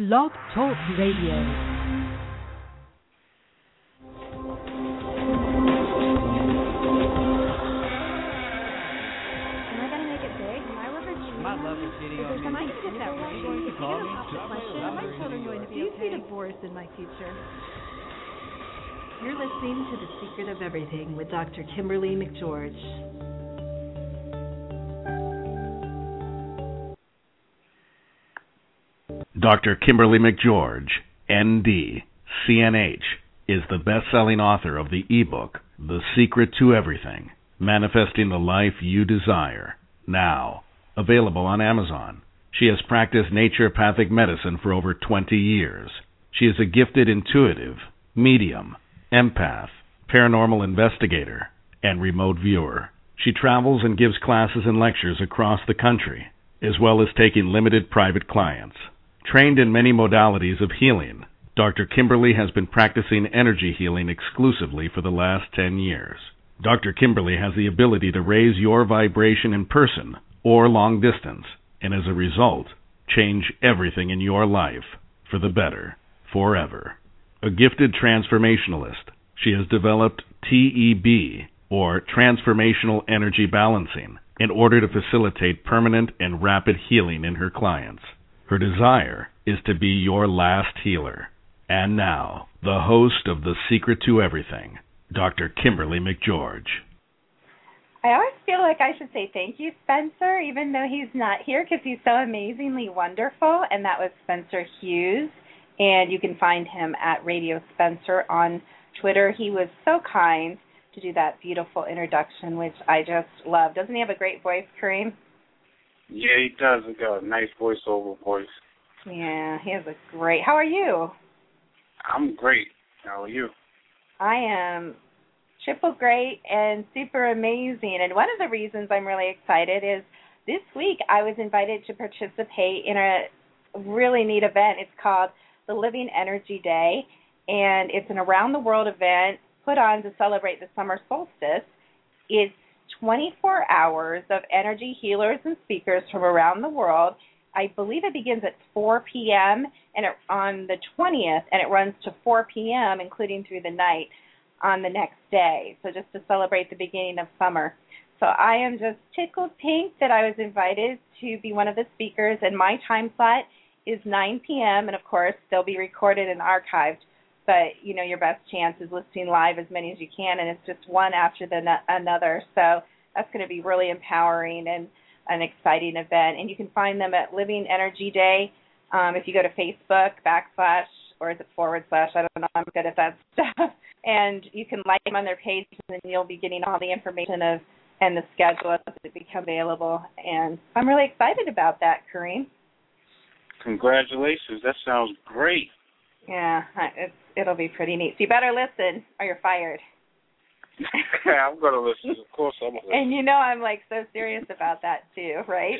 Blog Talk Radio. Am I gonna make it big? Am I liver cheese? My love is getting on Am I me. get that right? Going to Call a pop question? My children going to be Do you okay? see in my future? You're listening to The Secret of Everything with Dr. Kimberly McGeorge. Dr. Kimberly McGeorge, ND, CNH, is the best selling author of the ebook, The Secret to Everything Manifesting the Life You Desire. Now, available on Amazon. She has practiced naturopathic medicine for over 20 years. She is a gifted intuitive, medium, empath, paranormal investigator, and remote viewer. She travels and gives classes and lectures across the country, as well as taking limited private clients. Trained in many modalities of healing, Dr. Kimberly has been practicing energy healing exclusively for the last 10 years. Dr. Kimberly has the ability to raise your vibration in person or long distance, and as a result, change everything in your life for the better, forever. A gifted transformationalist, she has developed TEB, or Transformational Energy Balancing, in order to facilitate permanent and rapid healing in her clients. Her desire is to be your last healer. And now, the host of The Secret to Everything, Dr. Kimberly McGeorge. I always feel like I should say thank you, Spencer, even though he's not here because he's so amazingly wonderful. And that was Spencer Hughes. And you can find him at Radio Spencer on Twitter. He was so kind to do that beautiful introduction, which I just love. Doesn't he have a great voice, Kareem? Yeah, he does. He got a nice voiceover voice. Yeah, he has a great. How are you? I'm great. How are you? I am triple great and super amazing. And one of the reasons I'm really excited is this week I was invited to participate in a really neat event. It's called the Living Energy Day, and it's an around the world event put on to celebrate the summer solstice. It's 24 hours of energy healers and speakers from around the world. I believe it begins at 4 p.m. and it, on the 20th, and it runs to 4 p.m., including through the night on the next day. So just to celebrate the beginning of summer. So I am just tickled pink that I was invited to be one of the speakers, and my time slot is 9 p.m. And of course, they'll be recorded and archived. But you know, your best chance is listening live as many as you can, and it's just one after the another. So that's going to be really empowering and an exciting event. And you can find them at Living Energy Day. Um, if you go to Facebook backslash or is it forward slash? I don't know. I'm good at that stuff. And you can like them on their page, and then you'll be getting all the information of and the schedule as it becomes available. And I'm really excited about that, Kareem. Congratulations. That sounds great. Yeah, it's it'll be pretty neat. So you better listen, or you're fired. I'm gonna listen. Of course, I'm gonna listen. And you know I'm like so serious about that too, right?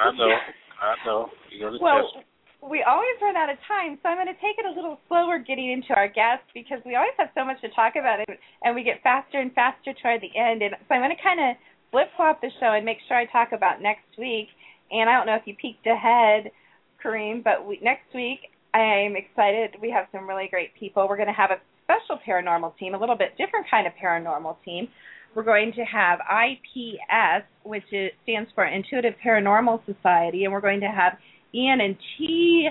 I know. I know. You're gonna Well, test we always run out of time, so I'm going to take it a little slower getting into our guests because we always have so much to talk about, and, and we get faster and faster toward the end. And so I'm going to kind of flip flop the show and make sure I talk about next week. And I don't know if you peeked ahead, Kareem, but we, next week I'm excited. We have some really great people. We're going to have a special paranormal team, a little bit different kind of paranormal team. We're going to have IPS, which is, stands for Intuitive Paranormal Society, and we're going to have Ian and T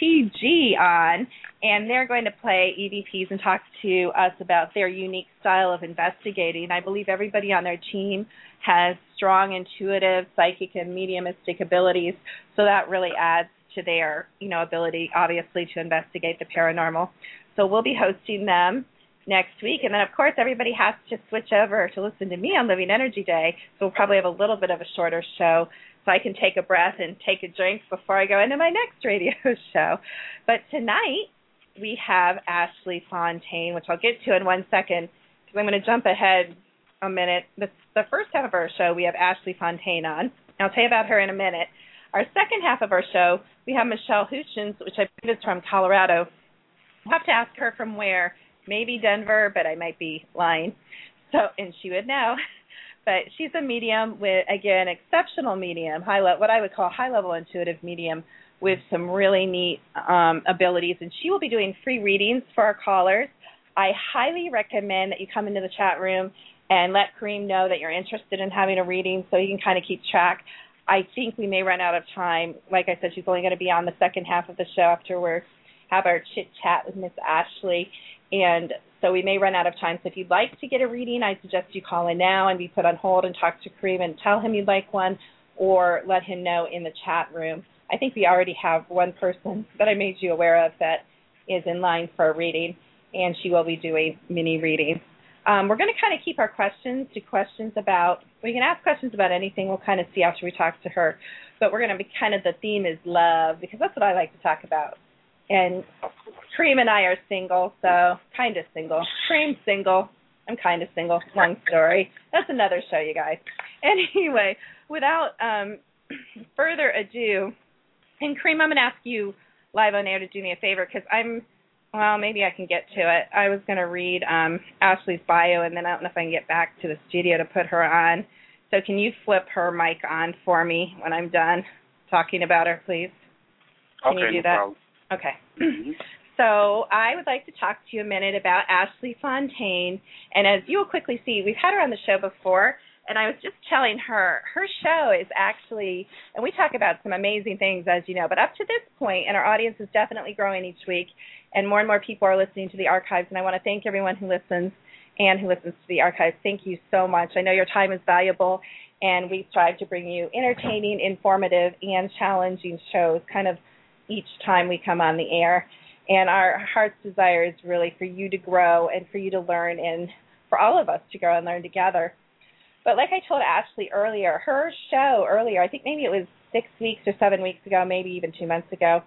TG on, and they're going to play EVPs and talk to us about their unique style of investigating. I believe everybody on their team has strong intuitive, psychic, and mediumistic abilities, so that really adds to their, you know, ability, obviously, to investigate the paranormal. So we'll be hosting them next week, and then of course everybody has to switch over to listen to me on Living Energy Day. So we'll probably have a little bit of a shorter show, so I can take a breath and take a drink before I go into my next radio show. But tonight we have Ashley Fontainne, which I'll get to in one second because I'm going to jump ahead a minute. The, the first half of our show we have Ashley Fontainne on. I'll tell you about her in a minute. Our second half of our show we have Michelle Houchens, which I believe is from Colorado. I'll have to ask her from where. Maybe Denver, but I might be lying. So, and she would know. But she's a medium with, again, exceptional medium, high what I would call high level intuitive medium with some really neat um, abilities, and she will be doing free readings for our callers. I highly recommend that you come into the chat room and let Kareem know that you're interested in having a reading so he can kind of keep track. I think we may run out of time. Like I said, she's only going to be on the second half of the show after we have our chit chat with Miss Ashley, and so we may run out of time. So if you'd like to get a reading, I suggest you call in now and be put on hold and talk to Kareem and tell him you'd like one, or let him know in the chat room. I think we already have one person that I made you aware of that is in line for a reading, and she will be doing mini readings. Um, we're going to kind of keep our questions to questions about. We can ask questions about anything. We'll kind of see after we talk to her, but we're going to be kind of the theme is love because that's what I like to talk about. And Kareem and I are single, so kind of single. Kareem's single. I'm kind of single. Long story. That's another show, you guys. Anyway, without um, further ado, and Kareem, I'm going to ask you live on air to do me a favor because I'm, well, maybe I can get to it. I was going to read um, Ashley's bio, and then I don't know if I can get back to the studio to put her on. So can you flip her mic on for me when I'm done talking about her, please? Can okay, you do no that? problem. Okay. Mhm. So I would like to talk to you a minute about Ashley Fontainne. And as you will quickly see, we've had her on the show before, and I was just telling her her show is actually, and we talk about some amazing things, as you know, but up to this point, and our audience is definitely growing each week, and more and more people are listening to the archives. And I want to thank everyone who listens and who listens to the archives. Thank you so much. I know your time is valuable, and we strive to bring you entertaining, informative, and challenging shows, kind of each time we come on the air. And our heart's desire is really for you to grow and for you to learn and for all of us to grow and learn together. But like I told Ashley earlier, her show earlier, I think maybe it was six weeks or seven weeks ago, maybe even two months ago,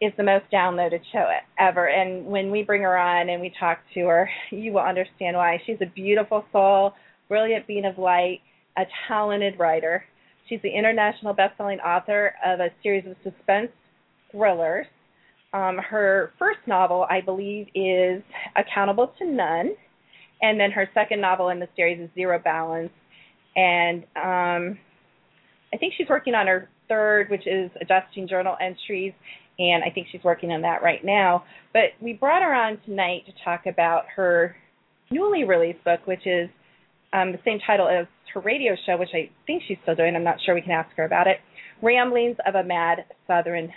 is the most downloaded show ever. And when we bring her on and we talk to her, you will understand why. She's a beautiful soul, brilliant being of light, a talented writer. She's the international best-selling author of a series of suspense thrillers. Um, her first novel, I believe, is Accountable to None, and then her second novel in the series is Zero Balance. And um, I think she's working on her third, which is Adjusting Journal Entries, and I think she's working on that right now. But we brought her on tonight to talk about her newly released book, which is um, the same title as her radio show, which I think she's still doing. I'm not sure. We can ask her about it. Ramblings of a Mad Southern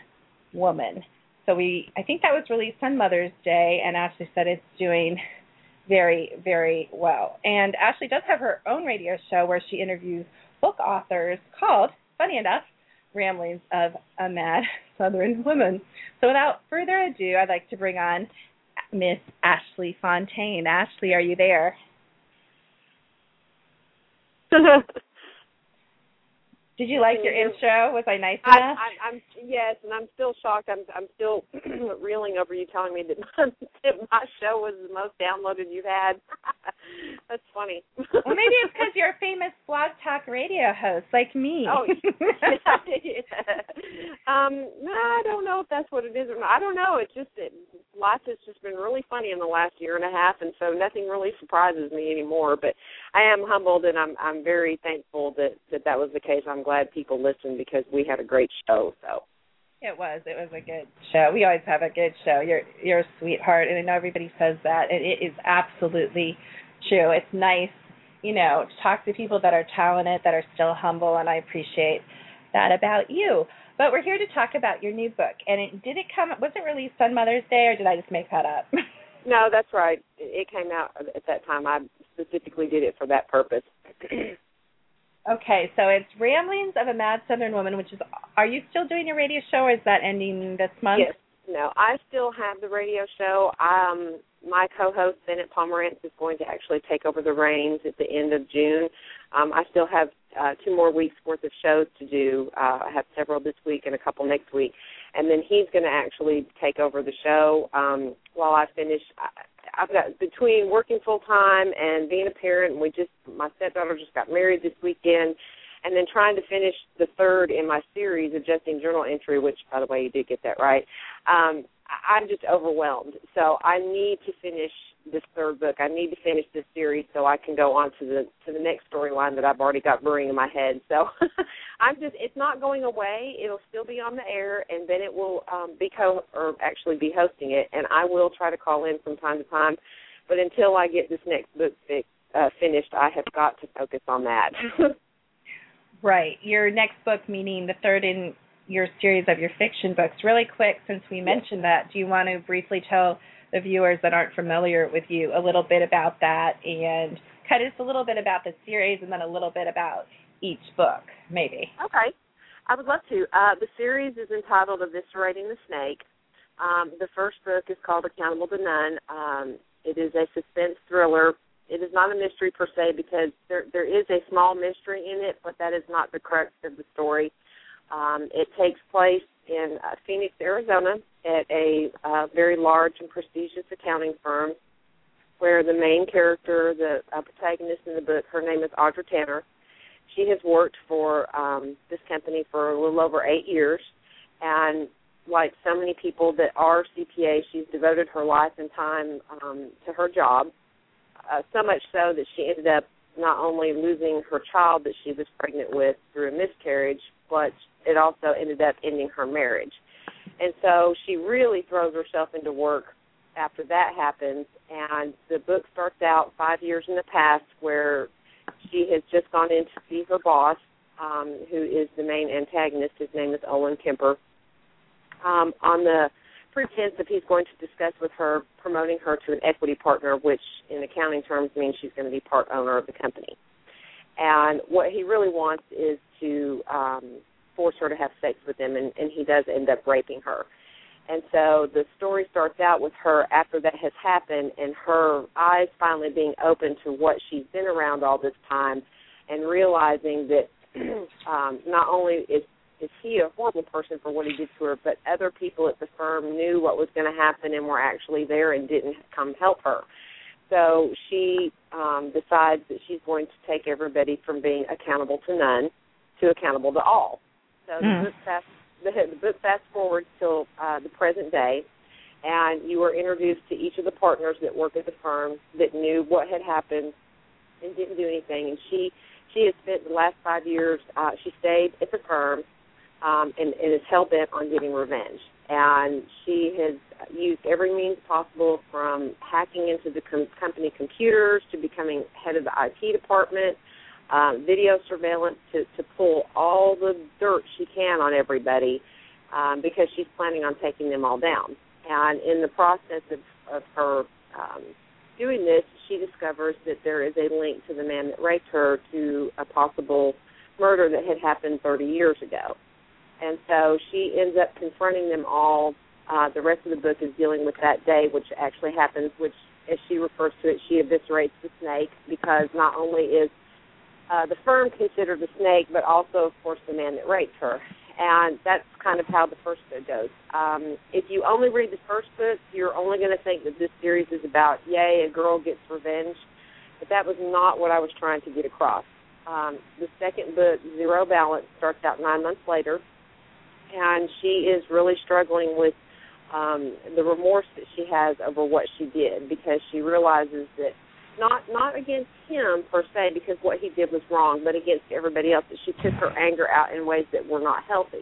Woman. So we, I think that was released on Mother's Day, and Ashley said it's doing very, very well. And Ashley does have her own radio show where she interviews book authors called, funny enough, Ramblings of a Mad Southern Woman. So without further ado, I'd like to bring on Miss Ashley Fontainne. Ashley, are you there? Did you like your intro? Was I nice I, enough? I, I'm yes, and I'm still shocked. I'm I'm still reeling over you telling me that my, that my show was the most downloaded you've had. That's funny. well, maybe it's because you're a famous blog talk radio host like me. Oh, yeah. um, no, I don't know if that's what it is or not. I don't know. It's just that life has just been really funny in the last year and a half, and so nothing really surprises me anymore. But I am humbled, and I'm I'm very thankful that that that was the case. I'm glad people listened because we had a great show. So. It was. It was a good show. We always have a good show. You're you're a sweetheart, and I know everybody says that, and it is absolutely true. It's nice, you know, to talk to people that are talented, that are still humble, and I appreciate that about you. But we're here to talk about your new book, and it, did it come? Was it released on Mother's Day, or did I just make that up? No, that's right. It came out at that time. I specifically did it for that purpose. okay, so it's Ramblings of a Mad Southern Woman, which is. Are you still doing your radio show, or is that ending this month? Yes. No, I still have the radio show. Um, my co-host Bennett Pomerantz is going to actually take over the reins at the end of June. Um, I still have uh, two more weeks worth of shows to do. Uh, I have several this week and a couple next week, and then he's going to actually take over the show um, while I finish. I've got between working full time and being a parent, and we just my stepdaughter just got married this weekend, and then trying to finish the third in my series, adjusting journal entry, which by the way you did get that right. Um, I'm just overwhelmed, so I need to finish this third book. I need to finish this series so I can go on to the to the next storyline that I've already got brewing in my head. So I'm just it's not going away. It'll still be on the air, and then it will um, be co or actually be hosting it, and I will try to call in from time to time. But until I get this next book fi- uh, finished, I have got to focus on that. Right. Your next book, meaning the third in your series of your fiction books. Really quick, since we mentioned that, do you want to briefly tell the viewers that aren't familiar with you a little bit about that and kind of just a little bit about the series and then a little bit about each book, maybe? Okay. I would love to. Uh, the series is entitled Eviscerating the Snake. Um, the first book is called Accountable to None. Um, it is a suspense thriller. It is not a mystery per se because there there is a small mystery in it, but that is not the crux of the story. Um, it takes place in uh, Phoenix, Arizona, at a uh, very large and prestigious accounting firm, where the main character, the uh, protagonist in the book, her name is Audra Tanner. She has worked for um, this company for a little over eight years, and like so many people that are CPA, she's devoted her life and time um, to her job. Uh, so much so that she ended up not only losing her child that she was pregnant with through a miscarriage, but it also ended up ending her marriage. And so she really throws herself into work after that happens. And the book starts out five years in the past where she has just gone in to see her boss, um, who is the main antagonist. His name is Owen Kemper. Um, on the pretense that he's going to discuss with her promoting her to an equity partner, which in accounting terms means she's going to be part owner of the company. And what he really wants is to um, force her to have sex with him, and, and he does end up raping her. And so the story starts out with her after that has happened, and her eyes finally being open to what she's been around all this time, and realizing that um, not only is is he a horrible person for what he did to her, but other people at the firm knew what was going to happen and were actually there and didn't come help her. So she um, decides that she's going to take everybody from being accountable to none to accountable to all. So Mm. the book fast the, the book fast forwards till uh, the present day, and you are introduced to each of the partners that work at the firm that knew what had happened and didn't do anything. And she she has spent the last five years. Uh, she stayed at the firm um, and, and is hell bent on getting revenge. And she has used every means possible from hacking into the com- company computers to becoming head of the IT department, um, video surveillance to, to pull all the dirt she can on everybody um, because she's planning on taking them all down. And in the process of, of her um, doing this, she discovers that there is a link to the man that raped her to a possible murder that had happened 30 years ago. And so she ends up confronting them all. Uh, the rest of the book is dealing with that day, which actually happens, which, as she refers to it, she eviscerates the snake because not only is uh, the firm considered the snake, but also, of course, the man that raped her. And that's kind of how the first book goes. Um, if you only read the first book, you're only going to think that this series is about, yay, a girl gets revenge. But that was not what I was trying to get across. Um, the second book, Zero Balance, starts out nine months later, and she is really struggling with um, the remorse that she has over what she did because she realizes that not not against him per se because what he did was wrong, but against everybody else that she took her anger out in ways that were not healthy.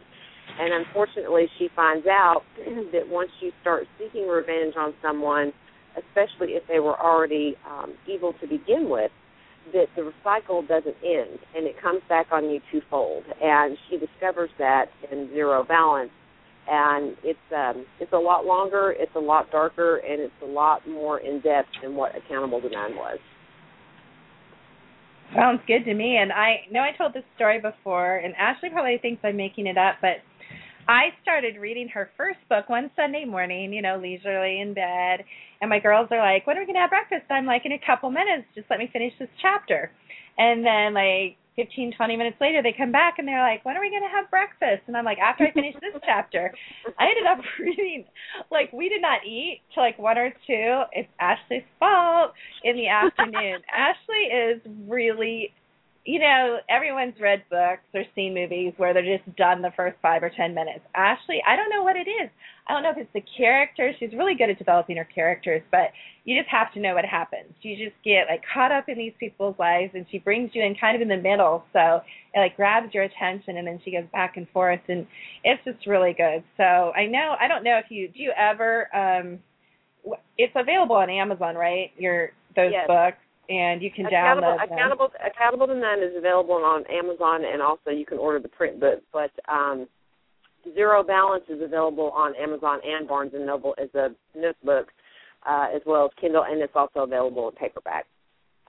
And unfortunately, she finds out that once you start seeking revenge on someone, especially if they were already um, evil to begin with, that the cycle doesn't end and it comes back on you twofold. And she discovers that in Zero Balance, and it's um, it's a lot longer, it's a lot darker, and it's a lot more in depth than what Accountable None was. Sounds good to me. And I know I told this story before, and Ashley probably thinks I'm making it up, but I started reading her first book one Sunday morning, you know, leisurely in bed. And my girls are like, when are we going to have breakfast? I'm like, in a couple minutes, just let me finish this chapter. And then, like, 15, 20 minutes later, they come back and they're like, when are we going to have breakfast? And I'm like, after I finish this chapter. I ended up reading, like, we did not eat till like one or two. It's Ashley's fault in the afternoon. Ashley is really you know, everyone's read books or seen movies where they're just done the first five or ten minutes. Ashley, I don't know what it is. I don't know if it's the character. She's really good at developing her characters, but you just have to know what happens. You just get like caught up in these people's lives, and she brings you in kind of in the middle, so it like grabs your attention, and then she goes back and forth, and it's just really good. So I know I don't know if you do you ever. um It's available on Amazon, right? Your those Yes. books and you can accountable, download them. accountable, accountable to none is available on Amazon, and also you can order the print book. But um, Zero Balance is available on Amazon and Barnes and Noble as a Nook book, uh, as well as Kindle, and it's also available in paperback.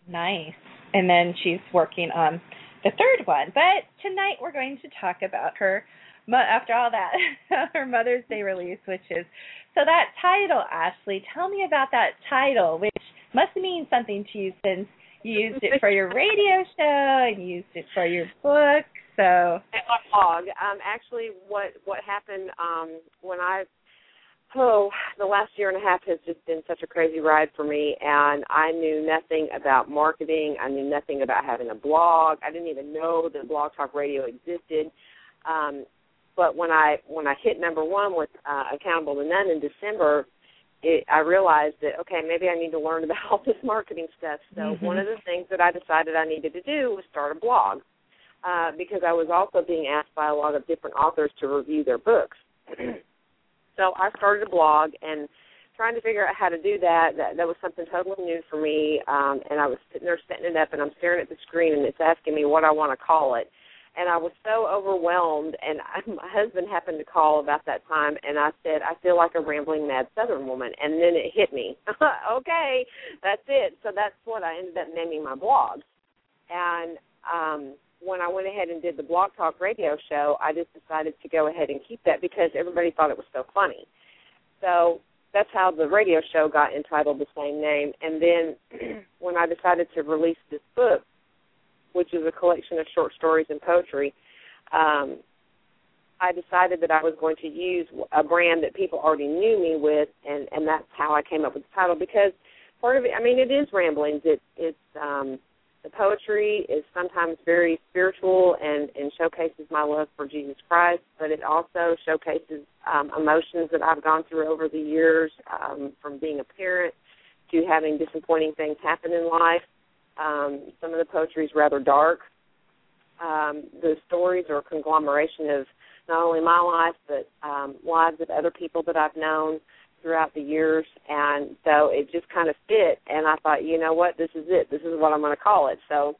Nice. And then she's working on the third one. But tonight we're going to talk about her, after all that, her Mother's Day release, which is so that title, Ashley. Tell me about that title, which must mean something to you since you used it for your radio show and used it for your book. So my blog. Um, actually, what what happened um, when I oh the last year and a half has just been such a crazy ride for me, and I knew nothing about marketing. I knew nothing about having a blog. I didn't even know that Blog Talk Radio existed. Um, but when I when I hit number one with uh, Accountable to None in December, it, I realized that okay, maybe I need to learn about all this marketing stuff. So Mhm. one of the things that I decided I needed to do was start a blog uh, because I was also being asked by a lot of different authors to review their books. so I started a blog and trying to figure out how to do that. That, that was something totally new for me, um, and I was sitting there setting it up, and I'm staring at the screen, and it's asking me what I want to call it. And I was so overwhelmed, and I, my husband happened to call about that time, and I said, I feel like a rambling mad Southern woman. And then it hit me. okay, that's it. So that's what I ended up naming my blog. And um, when I went ahead and did the Blog Talk radio show, I just decided to go ahead and keep that because everybody thought it was so funny. So that's how the radio show got entitled the same name. And then when I decided to release this book, which is a collection of short stories and poetry, um, I decided that I was going to use a brand that people already knew me with, and and that's how I came up with the title. Because part of it, I mean, it is ramblings. It it's um, the poetry is sometimes very spiritual and and showcases my love for Jesus Christ, but it also showcases um, emotions that I've gone through over the years, um, from being a parent to having disappointing things happen in life. Um, some of the poetry is rather dark. Um, the stories are a conglomeration of not only my life but um, lives of other people that I've known throughout the years, and so it just kind of fit. And I thought, you know what, this is it. This is what I'm going to call it. So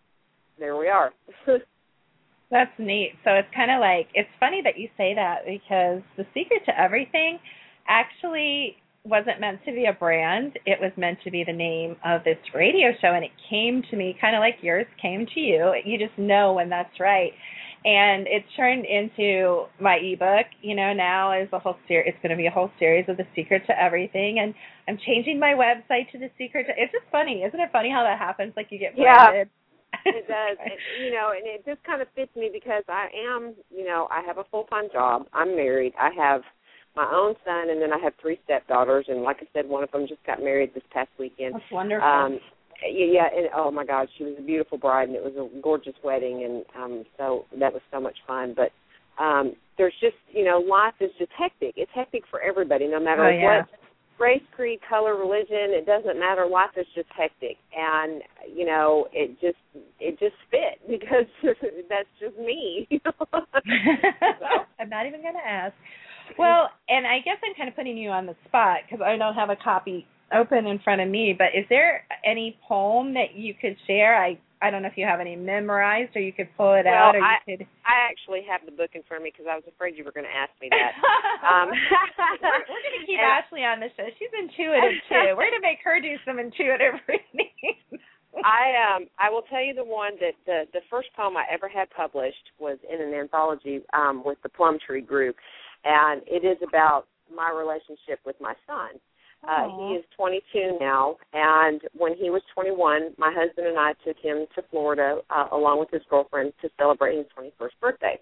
there we are. That's neat. So it's kind of like it's funny that you say that because the secret to everything actually wasn't meant to be a brand. It was meant to be the name of this radio show and it came to me kind of like yours came to you. You just know when that's right. And it turned into my ebook, you know, now is a whole series it's going to be a whole series of the secret to everything and I'm changing my website to the secret to it's just funny. Isn't it funny how that happens like you get Yeah. it does, it, you know, and it just kind of fits me because I am, you know, I have a full time job. I'm married. I have my own son, and then I have three stepdaughters. And like I said, one of them just got married this past weekend. That's wonderful. Um, yeah, yeah, and oh my God, she was a beautiful bride, and it was a gorgeous wedding, and um, so that was so much fun. But um, there's just, you know, life is just hectic. It's hectic for everybody, no matter Oh, yeah. what race, creed, color, religion, it doesn't matter. Life is just hectic, and you know, it just it just fit because that's just me. I'm not even going to ask. Well, and I guess I'm kind of putting you on the spot because I don't have a copy open in front of me. But is there any poem that you could share? I I don't know if you have any memorized, or you could pull it Well, out, or I- you could. I actually have the book in front of me because I was afraid you were going to ask me that. um, we're, we're going to keep and- Ashley on the show. She's intuitive too. We're going to make her do some intuitive reading. I um I will tell you the one that the the first poem I ever had published was in an anthology um with the Plum Tree group and it is about my relationship with my son. Uh he is 22 now and when he was 21 my husband and I took him to Florida uh, along with his girlfriend to celebrate his 21st birthday.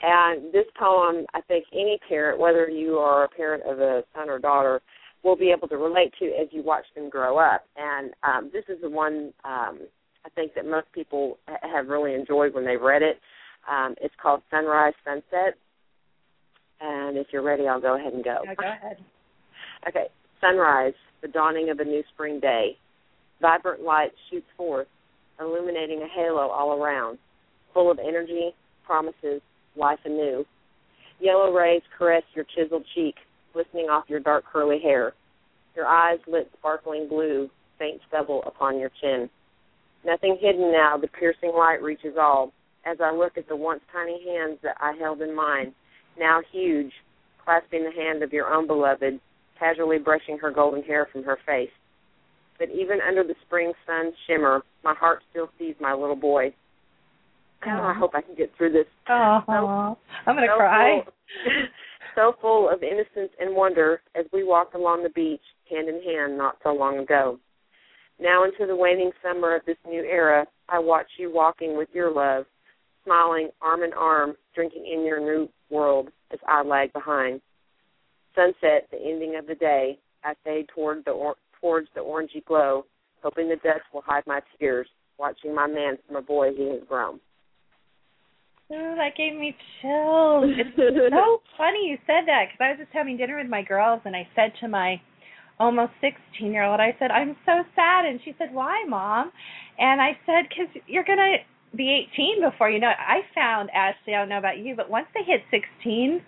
And this poem I think any parent whether you are a parent of a son or daughter will be able to relate to as you watch them grow up. And um, this is the one um, I think that most people ha- have really enjoyed when they've read it. Um, it's called Sunrise Sunset. And if you're ready, I'll go ahead and go. Yeah, go ahead. Okay, sunrise, the dawning of a new spring day. Vibrant light shoots forth, illuminating a halo all around, full of energy, promises, life anew. Yellow rays caress your chiseled cheek, glistening off your dark curly hair. Your eyes lit sparkling blue, faint stubble upon your chin. Nothing hidden now, the piercing light reaches all. As I look at the once tiny hands that I held in mine, now huge, clasping the hand of your own beloved, casually brushing her golden hair from her face. But even under the spring sun's shimmer, my heart still sees my little boy. Oh, I hope I can get through this. Oh, I'm gonna so cry. Full, so full of innocence and wonder as we walked along the beach, hand in hand, not so long ago. Now into the waning summer of this new era, I watch you walking with your love, smiling arm in arm, drinking in your new world as I lag behind. Sunset, the ending of the day, I fade toward the or- towards the orangey glow, hoping the dust will hide my tears, watching my man from a boy he has grown. Oh, that gave me chills. It's so funny you said that because I was just having dinner with my girls and I said to my almost 16 year old, I said, I'm so sad. And she said, Why, mom? And I said, Because you're going to be 18 before you know it. I found, Ashley, I don't know about you, but once they hit 16,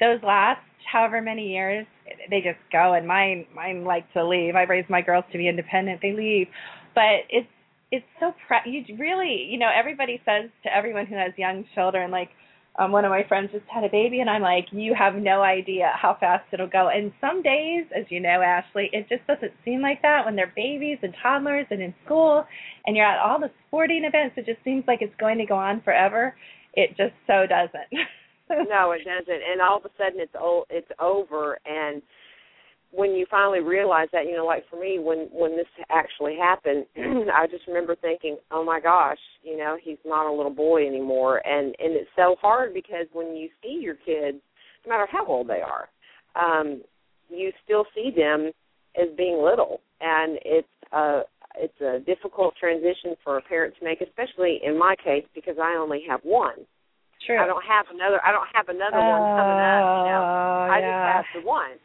those last however many years, they just go. And mine, mine like to leave. I raised my girls to be independent. They leave. But it's, it's so pre- you really you know everybody says to everyone who has young children like um one of my friends just had a baby and I'm like you have no idea how fast it'll go. And some days as you know Ashley it just doesn't seem like that when they're babies and toddlers and in school and you're at all the sporting events it just seems like it's going to go on forever. It just so doesn't. No it doesn't. And all of a sudden it's o- it's over and when you finally realize that, you know, like for me, when when this actually happened, I just remember thinking, "Oh my gosh, you know, he's not a little boy anymore," and and it's so hard because when you see your kids, no matter how old they are, um, you still see them as being little, and it's a it's a difficult transition for a parent to make, especially in my case because I only have one. True. I don't have another. I don't have another one coming up. You know? Oh, I yeah. just have the one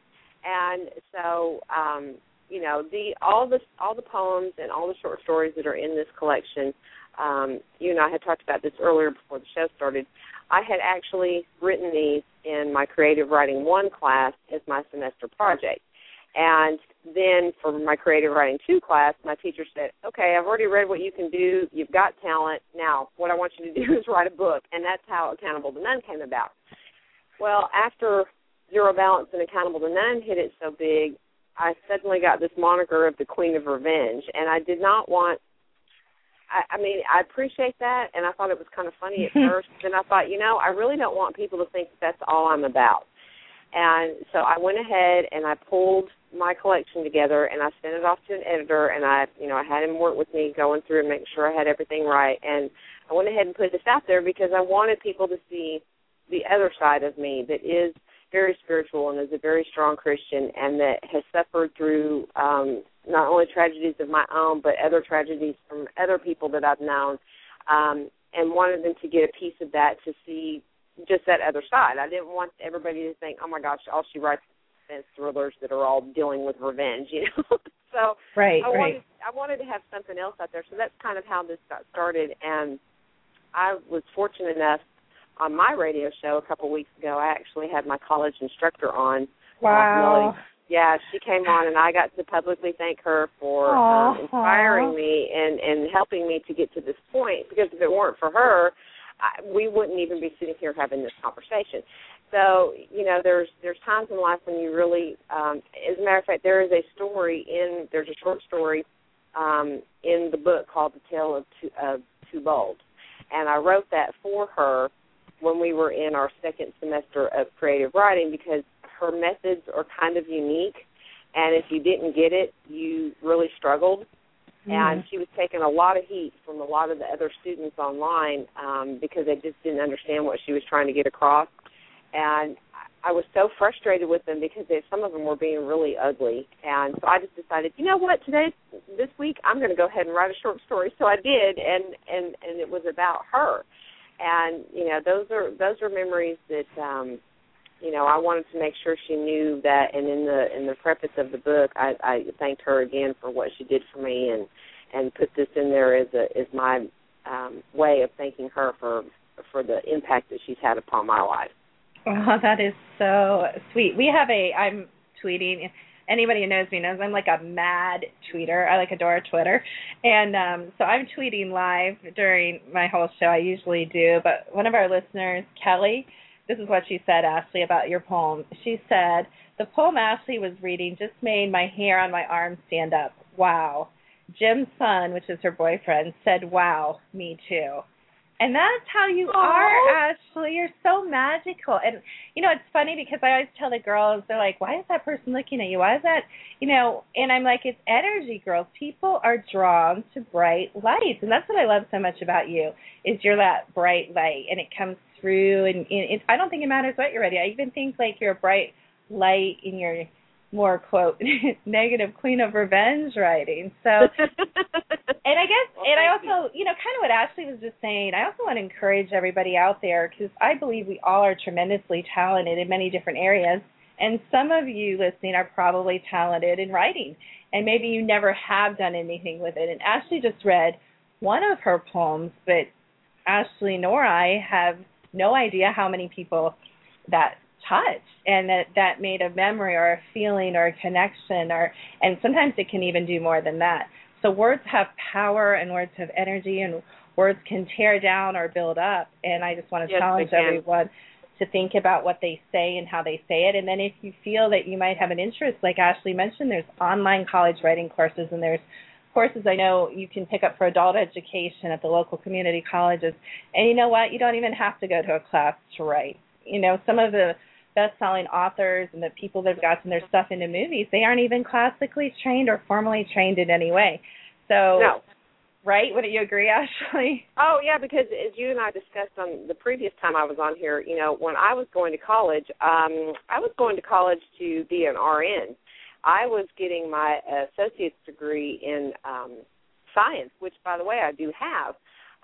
and so um you know the all the all the poems and all the short stories that are in this collection um you and I had talked about this earlier before the show started. I had actually written these in my creative writing 1 class as my semester project. And then for my creative writing 2 class my teacher said okay I've already read what you can do. You've got talent. Now what I want you to do is write a book. And that's how accountable to none came about. Well after Zero Balance and Accountable to None hit it so big, I suddenly got this moniker of the Queen of Revenge, and I did not want. I, I mean, I appreciate that, and I thought it was kind of funny at first. Then I thought, you know, I really don't want people to think that's all I'm about. And so I went ahead and I pulled my collection together and I sent it off to an editor and I, you know, I had him work with me going through and make sure I had everything right. And I went ahead and put this out there because I wanted people to see the other side of me that is very spiritual and is a very strong Christian and that has suffered through um, not only tragedies of my own but other tragedies from other people that I've known, um, and wanted them to get a piece of that to see just that other side. I didn't want everybody to think, oh my gosh, all she writes is thrillers that are all dealing with revenge, you know. so right I right wanted I wanted to have something else out there. So that's kind of how this got started and I was fortunate enough on my radio show a couple weeks ago, I actually had my college instructor on. wow Uh, yeah, she came on, and I got to publicly thank her for um, inspiring me and and helping me to get to this point. Because if it weren't for her, I, we wouldn't even be sitting here having this conversation. So you know, there's there's times in life when you really, um, as a matter of fact, there is a story in there's a short story um, in the book called The Tale of Two, of Two Bold, and I wrote that for her when we were in our second semester of creative writing because her methods are kind of unique and if you didn't get it you really struggled. Mm-hmm. and she was taking a lot of heat from a lot of the other students online um because they just didn't understand what she was trying to get across. And I was so frustrated with them because they, some of them were being really ugly, and so I just decided, you know what, today, this week, I'm going to go ahead and write a short story. So I did, and and and it was about her, and you know, those are those are memories that, um, you know, I wanted to make sure she knew that. And in the in the preface of the book, I, I thanked her again for what she did for me, and and put this in there as a as my um, way of thanking her for for the impact that she's had upon my life. Oh, that is so sweet. We have a I'm tweeting anybody who knows me knows I'm like a mad tweeter. I like adore Twitter. And um so I'm tweeting live during my whole show. I usually do, but one of our listeners, Kelly, this is what she said, Ashley, about your poem. She said, The poem Ashley was reading just made my hair on my arm stand up. Wow. Jim's son, which is her boyfriend, said, Wow, me too. And that's how you Aww. are, Ashley. You're so magical. And you know, it's funny because I always tell the girls, they're like, "Why is that person looking at you? Why is that?" You know, and I'm like, "It's energy, girls. People are drawn to bright lights, and that's what I love so much about you. Is you're that bright light, and it comes through. And, and it, I don't think it matters what you're ready. I even think like you're a bright light in your more quote negative queen of revenge writing. So and I guess Well, and I thank also, you. know, kind of what Ashley was just saying, I also want to encourage everybody out there cuz I believe we all are tremendously talented in many different areas. And some of you listening are probably talented in writing, and maybe you never have done anything with it. And Ashley just read one of her poems, but Ashley nor I have no idea how many people that touched and that that made a memory or a feeling or a connection or and sometimes it can even do more than that so words have power and words have energy and words can tear down or build up and i just want to Yes, challenge everyone to think about what they say and how they say it and then if you feel that you might have an interest like ashley mentioned there's online college writing courses and there's courses I know you can pick up for adult education at the local community colleges. And you know what? You don't even have to go to a class to write. You know, some of the best selling authors and the people that have gotten their stuff into movies, they aren't even classically trained or formally trained in any way. So no. right? Wouldn't you agree, Ashley? Oh yeah, because as you and I discussed on the previous time I was on here, you know, when I was going to college, um, I was going to college to be an RN. I was getting my associate's degree in um, science, which, by the way, I do have.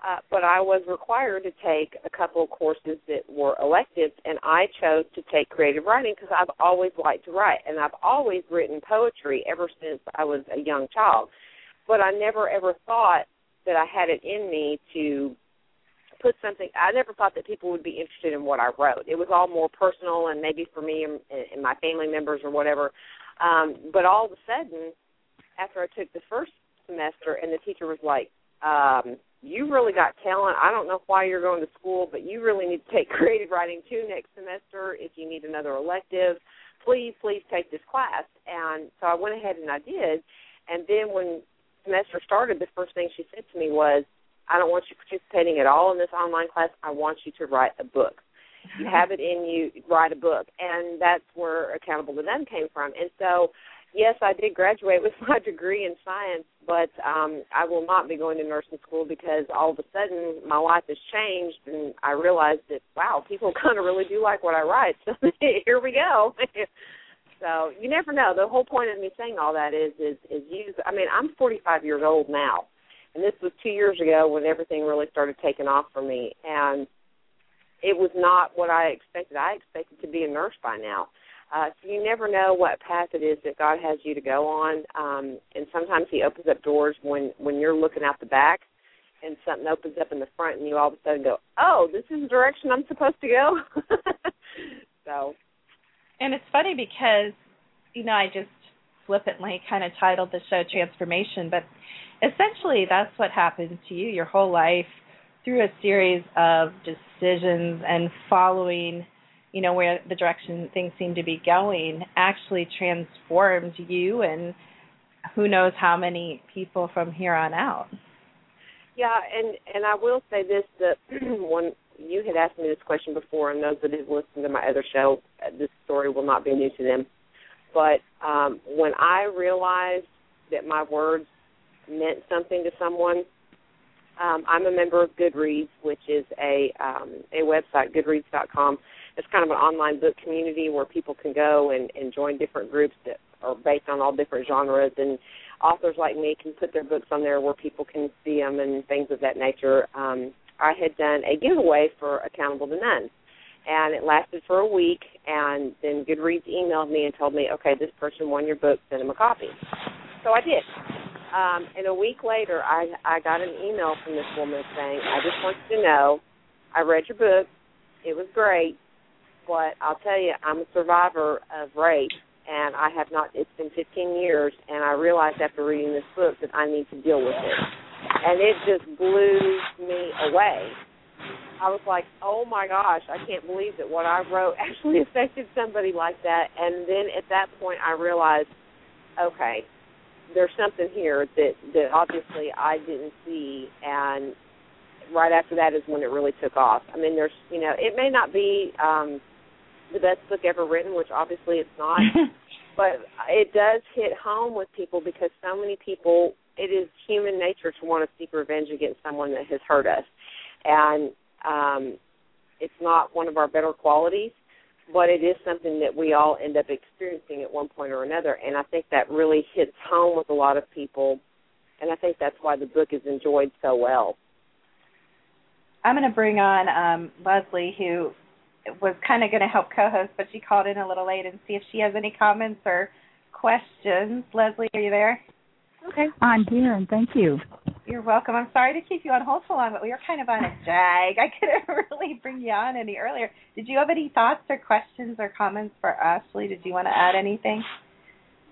Uh, but I was required to take a couple of courses that were electives, and I chose to take creative writing because I've always liked to write, and I've always written poetry ever since I was a young child. But I never ever thought that I had it in me to put something. I never thought that people would be interested in what I wrote. It was all more personal, and maybe for me and, and my family members or whatever. Um, but all of a sudden, after I took the first semester, and the teacher was like, um, "You really got talent. I don't know why you're going to school, but you really need to take creative writing too next semester. If you need another elective, please, please take this class." And so I went ahead and I did. And then when semester started, the first thing she said to me was, "I don't want you participating at all in this online class. I want you to write a book." you have it in you write a book and that's where accountable to them came from and so yes i did graduate with my degree in science but um i will not be going to nursing school because all of a sudden my life has changed and i realized that wow people kind of really do like what i write so here we go so you never know the whole point of me saying all that is is is use i mean i'm forty five years old now and this was two years ago when everything really started taking off for me and it was not what I expected. I expected to be a nurse by now. Uh, so you never know what path it is that God has you to go on, um, and sometimes He opens up doors when when you're looking out the back, and something opens up in the front, and you all of a sudden go, "Oh, this is the direction I'm supposed to go." so, And it's funny because, you know, I just flippantly kind of titled the show Transformation, but essentially that's what happened to you your whole life through a series of decisions and following, you know, where the direction things seem to be going actually transformed you and who knows how many people from here on out. yeah, and and I will say this: that when you had asked me this question before, and those that have listened to my other show, uh, this story will not be new to them. But um, when I realized that my words meant something to someone, um, I'm a member of Goodreads, which is a um, a website, Goodreads.com, it's kind of an online book community where people can go and, and join different groups that are based on all different genres and authors like me can put their books on there where people can see them and things of that nature. Um, I had done a giveaway for Accountable to None, and it lasted for a week. And then Goodreads emailed me and told me, okay, this person won your book, send them a copy. So I did. Um, and a week later, I I got an email from this woman saying, I just want you to know, I read your book, it was great, but I'll tell you, I'm a survivor of rape and I have not. It's been 15 years, and I realized after reading this book that I need to deal with it, and it just blew me away. I was like, "Oh my gosh, I can't believe that what I wrote actually affected somebody like that." And then at that point, I realized, okay, there's something here that that obviously I didn't see, and right after that is when it really took off. I mean, there's, you know, it may not be. um the best book ever written, which obviously it's not. but it does hit home with people because so many people it is human nature to want to seek revenge against someone that has hurt us. And um it's not one of our better qualities, but it is something that we all end up experiencing at one point or another. And I think that really hits home with a lot of people and I think that's why the book is enjoyed so well. I'm going to bring on um, Leslie, who was kind of going to help co-host, but she called in a little late and see if she has any comments or questions. Leslie, are you there? Okay. I'm here, and thank you. You're welcome. I'm sorry to keep you on hold so long, but we were kind of on a jag. I couldn't really bring you on any earlier. Did you have any thoughts or questions or comments for Ashley? Did you want to add anything?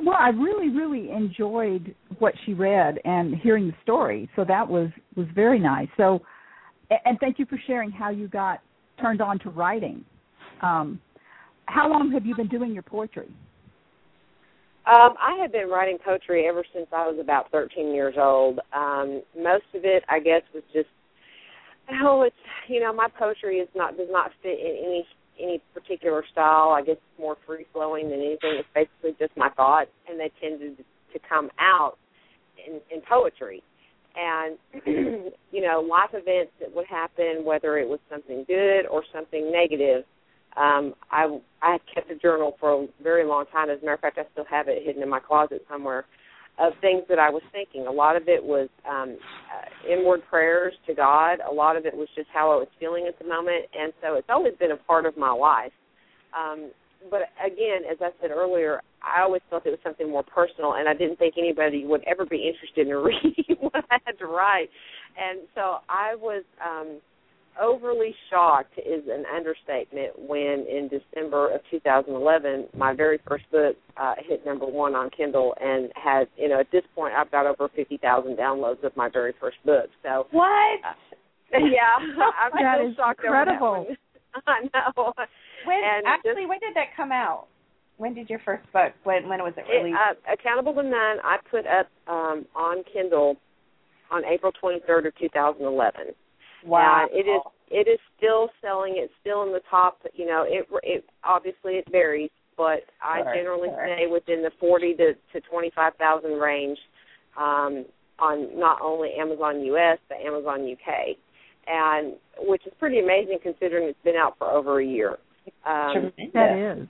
Well, I really, really enjoyed what she read and hearing the story. So that was was very nice. So, and thank you for sharing how you got turned on to writing. Um, how long have you been doing your poetry? Um, I have been writing poetry ever since I was about 13 years old. Um, most of it, I guess, was just oh, it's you know, my poetry is not does not fit in any any particular style. I guess it's more free flowing than anything. It's basically just my thoughts, and they tended to come out in, in poetry and you know life events that would happen whether it was something good or something negative um i i kept a journal for a very long time. As a matter of fact i still have it hidden in my closet somewhere of things that i was thinking. A lot of it was um uh, inward prayers to god. A lot of it was just how i was feeling at the moment. And so it's always been a part of my life. Um but again, as I said earlier, I always felt it was something more personal, and I didn't think anybody would ever be interested in reading what I had to write. And so I was um, overly shocked is an understatement when in December of 2011 my very first book uh, hit number one on Kindle and had you know at this point I've got over 50,000 downloads of my very first book. So what? Uh, yeah, I'm that is shocked incredible. over that one. I know. When And actually, just- when did that come out? When did your first book? When when was it It, released? uh, Accountable to None, I put up um, on Kindle on April 23rd of 2011. Wow. And it is it is still selling. It's still in the top. You know, it it obviously it varies, but I Sure, generally sure. stay within the 40 to to 25,000 range um, on not only Amazon US but Amazon UK, and which is pretty amazing considering it's been out for over a year. Um, Tremendous. That is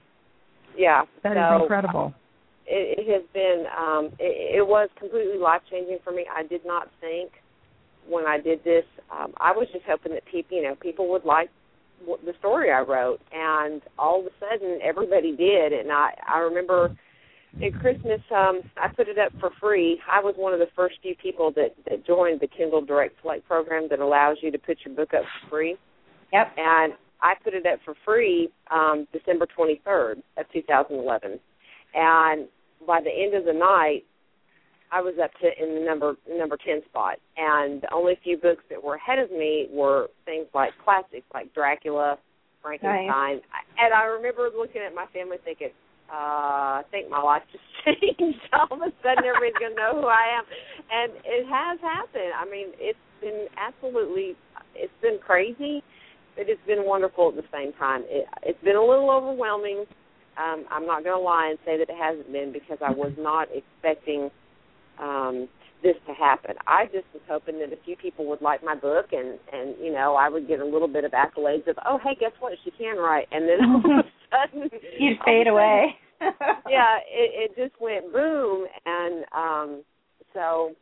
yeah, that is so, incredible. it, it has been um it, it was completely life changing for me i did not think when i did this um i was just hoping that people you know people would like the story i wrote. And all of a sudden everybody did. And i i remember at christmas um i put it up for free. I was one of the first few people that that joined the kindle direct select program that allows you to put your book up for free. Yep. and I put it up for free um, December 23rd of 2011, and by the end of the night, I was up to in the number number 10 spot, and the only few books that were ahead of me were things like classics like Dracula, Frankenstein, and I remember looking at my family thinking. Uh, I think my life just changed. All of a sudden, everybody's gonna know who I am, and it has happened. I mean, it's been absolutely, it's been crazy, but it's been wonderful at the same time. It, it's been a little overwhelming. Um, I'm not going to lie and say that it hasn't been because I was not expecting um, this to happen. I just was hoping that a few people would like my book, and and you know I would get a little bit of accolades of, oh hey, guess what? She can write, and then all of a sudden you'd fade away. yeah, it, it just went boom, and um, so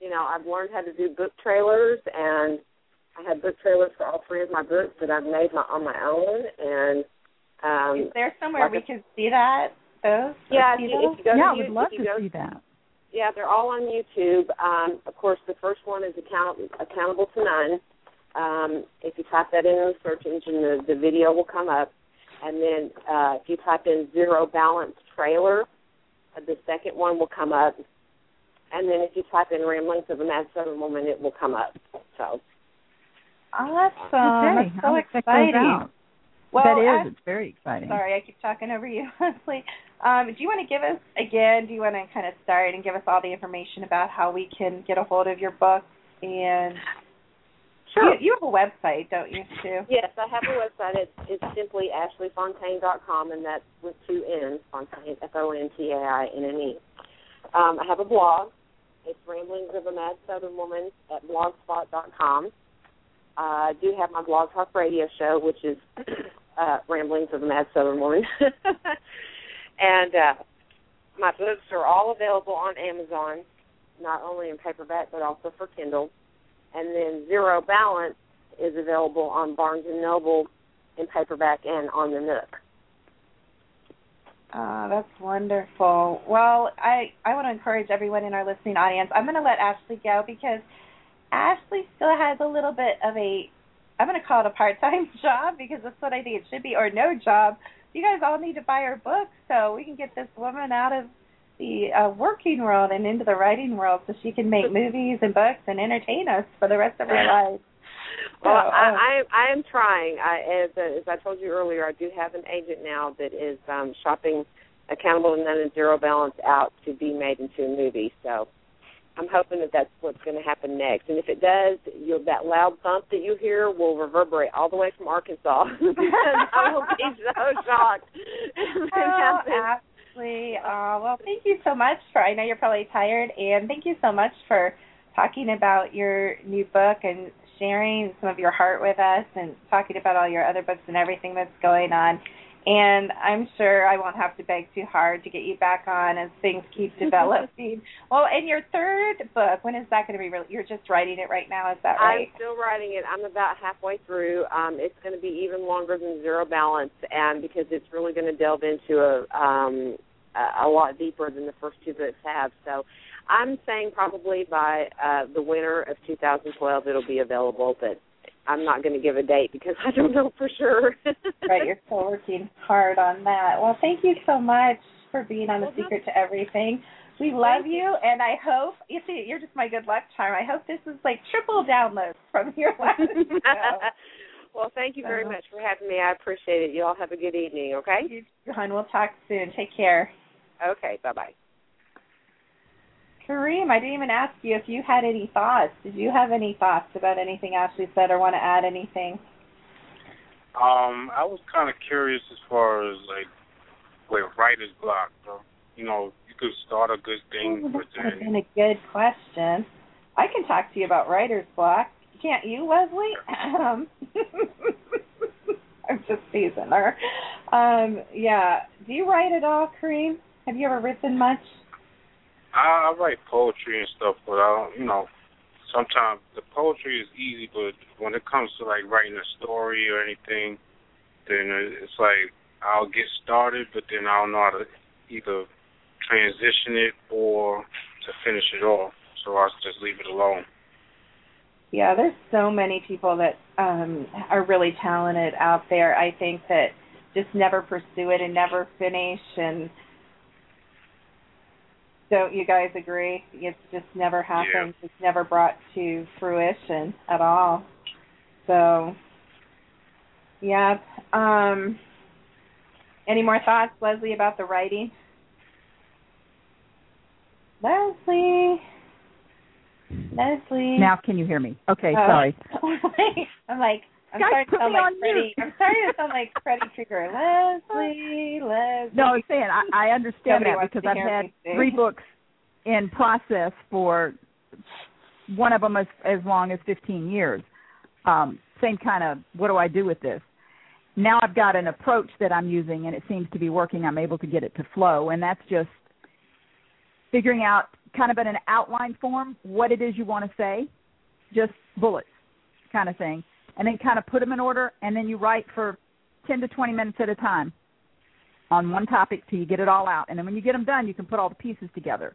you know I've learned how to do book trailers, and I have book trailers for all three of my books that I've made my, on my own, and um, is there somewhere like we a- can see that? Those? yeah, if you, those? if you go yeah, I to would you- love if you to go, see that. Yeah, they're all on YouTube. Um, of course, the first one is account- accountable to none. Um, if you type that in the search engine, the, the video will come up. And then uh, if you type in zero balance trailer, uh, the second one will come up. And then if you type in ramblings of a mad southern woman, it will come up. So Awesome. okay, That's so I'll exciting. Well, that is, Ash- it's very exciting. sorry, I keep talking over you, Leslie. Um, do you want to give us again? Do you want to kind of start and give us all the information about how we can get a hold of your book? And you, you have a website, don't you, too? Yes, I have a website. It's, it's simply ashleyfontainne.com, and that's with two N's, Fontainne, F-O-N-T-A-I-N-N-E. Um, I have a blog. It's Ramblings of a Mad Southern Woman at blogspot.com. Uh, I do have my blog talk radio show, which is uh, Ramblings of a Mad Southern Woman. and uh, my books are all available on Amazon, not only in paperback but also for Kindle. And then Zero Balance is available on Barnes and Noble in paperback and on the Nook. Oh, that's wonderful. Well, I I want to encourage everyone in our listening audience. I'm going to let Ashley go because Ashley still has a little bit of a I'm going to call it a part-time job because that's what I think it should be or no job. You guys all need to buy her book so we can get this woman out of the uh, working world and into the writing world so she can make movies and books and entertain us for the rest of her life. Well, I, uh, I I am trying. I, as uh, as I told you earlier, I do have an agent now that is um, shopping Accountable and None and Zero Balance out to be made into a movie. So I'm hoping that that's what's going to happen next. And if it does, you'll, that loud thump that you hear will reverberate all the way from Arkansas. I will be so shocked. Oh. Ashley. Uh, well, thank you so much for. I know you're probably tired, and thank you so much for talking about your new book and sharing some of your heart with us, and talking about all your other books and everything that's going on. And I'm sure I won't have to beg too hard to get you back on as things keep developing. well, and your third book, when is that going to be? Re- you're just writing it right now, is that right? I'm still writing it. I'm about halfway through. Um, it's going to be even longer than Zero Balance, and because it's really going to delve into a um, a a lot deeper than the first two books have. So, I'm saying probably by uh, the winter of 2012 it'll be available, but I'm not going to give a date because I don't know for sure. right, you're still working hard on that. Well, thank you so much for being on the Well, Secret to Everything. We love you, and I hope you see you're just my good luck charm. I hope this is like triple downloads from your last show. well, thank you very much for having me. I appreciate it. You all have a good evening. Okay. You hon. We'll talk soon. Take care. Okay. Bye bye. Kareem, I didn't even ask you if you had any thoughts. Did you have any thoughts about anything Ashley said or want to add anything? Um, I was kind of curious as far as like with writer's block, though. You know, you could start a good thing, Oh, but that would have then been a good question. I can talk to you about writer's block. Can't you, Leslie? Um, I'm just teasing her. Um, yeah. Do you write at all, Kareem? Have you ever written much? I, I write poetry and stuff, but I don't, you know, sometimes the poetry is easy, but when it comes to like writing a story or anything, then it's like I'll get started, but then I don't know how to either transition it or to finish it off. So I'll just leave it alone. Yeah, there's so many people that um are really talented out there. I think that just never pursue it and never finish and don't you guys agree? It's just never happens. It's never brought to fruition at all. So yeah. Um any more thoughts, Leslie, about the writing? Leslie. Leslie. Now, can you hear me? Okay, Oh. sorry. I'm like, I'm Guys, to put sound me like on Freddie. I'm starting to sound like Freddie Krueger. Leslie, Leslie. No, I'm saying I, I understand Nobody that because I've had three books, in process for one of them as as long as 15 years. Um, same kind of what do I do with this? Now I've got an approach that I'm using and it seems to be working. I'm able to get it to flow, and that's just figuring out kind of in an outline form what it is you want to say, just bullets kind of thing, and then kind of put them in order, and then you write for 10 to 20 minutes at a time on one topic till you get it all out. And then when you get them done, you can put all the pieces together.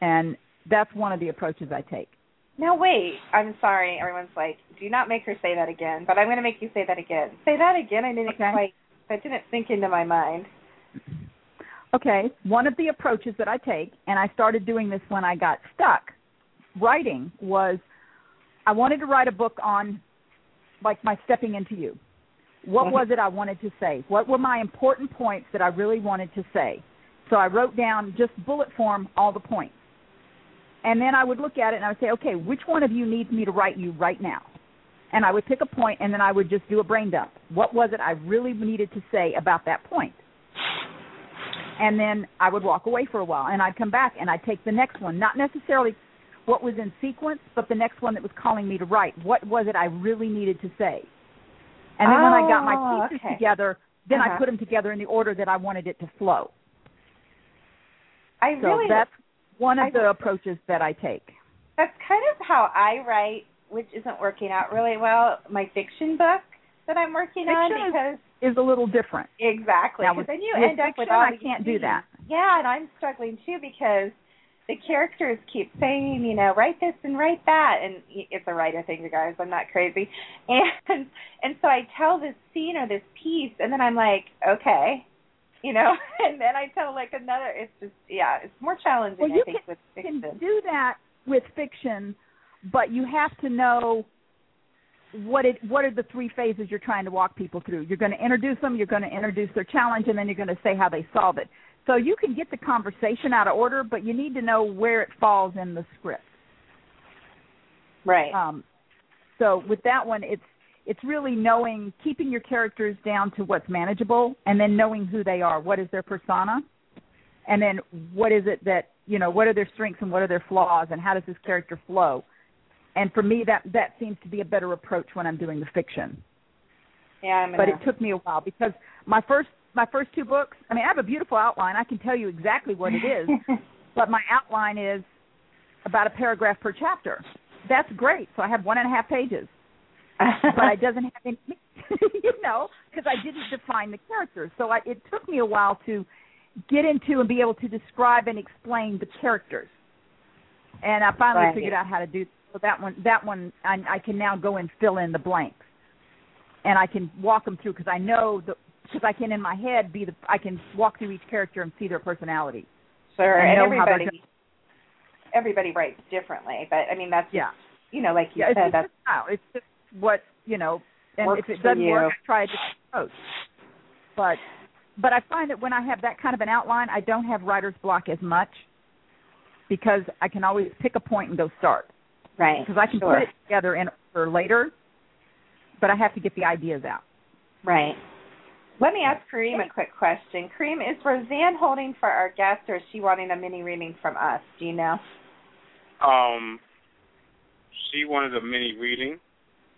And that's one of the approaches I take. Now wait, I'm sorry. Everyone's like, do not make her say that again. But I'm going to make you say that again. Say that again. I didn't Okay. quite. That didn't sink into my mind. Okay, one of the approaches that I take, and I started doing this when I got stuck writing, was I wanted to write a book on, like, my stepping into you. What Mhm. was it I wanted to say? What were my important points that I really wanted to say? So I wrote down just bullet form all the points. And then I would look at it and I would say, okay, which one of you needs me to write you right now? And I would pick a point and then I would just do a brain dump. What was it I really needed to say about that point? And then I would walk away for a while and I'd come back and I'd take the next one, not necessarily what was in sequence, but the next one that was calling me to write. What was it I really needed to say? And then when I got my Oh, pieces okay. together, then I Uh-huh. put them together in the order that I wanted it to flow. I So really that's one of I- the approaches that I take. that's kind of how I write, which isn't working out really well. My fiction book that I'm working on Fiction is- because Is a little different. exactly because then you end up with all I can't do that. Yeah, and I'm struggling too because the characters keep saying, you know, write this and write that, and it's a writer thing, you guys. I'm not crazy, and and so I tell this scene or this piece, and then I'm like, okay, you know, and then I tell like another. It's just yeah, it's more challenging Well, you I think with fiction. can do that with fiction, but you have to know what it what are the three phases you're trying to walk people through. You're going to introduce them, you're going to introduce their challenge, and then you're going to say how they solve it. So you can get the conversation out of order, but you need to know where it falls in the script. Right. Um, so with that one, it's it's really knowing keeping your characters down to what's manageable, and then knowing who they are. What is their persona, and then what is it that you know? What are their strengths and what are their flaws, and how does this character flow? And for me, that that seems to be a better approach when I'm doing the fiction. yeah, I'm But it took me a while because my first my first two books. I mean, I have a beautiful outline. I can tell you exactly what it is. but my outline is about a paragraph per chapter. That's great. So I have one and a half pages, but it doesn't have any, you know, because I didn't define the characters. So I, it took me a while to get into and be able to describe and explain the characters. And I finally Right. figured out how to do so that one. That one I, I can now go and fill in the blanks, and I can walk them through because I know the because I can in my head be the I can walk through each character and see their personality. sure, and and how they're everybody everybody writes differently, but I mean that's just, Yeah. you know, like you Yeah, it's said, just that's a. It's just what you know, and if it doesn't work. I try a different approach. But but I find that when I have that kind of an outline, I don't have writer's block as much because I can always pick a point and go start right. because I can sure. put it together in for later, but I have to get the ideas out. Right. Let me ask Kareem a quick question. Kareem, is Roseanne holding for our guest, or is she wanting a mini reading from us? Do you know? Um, she wanted a mini reading,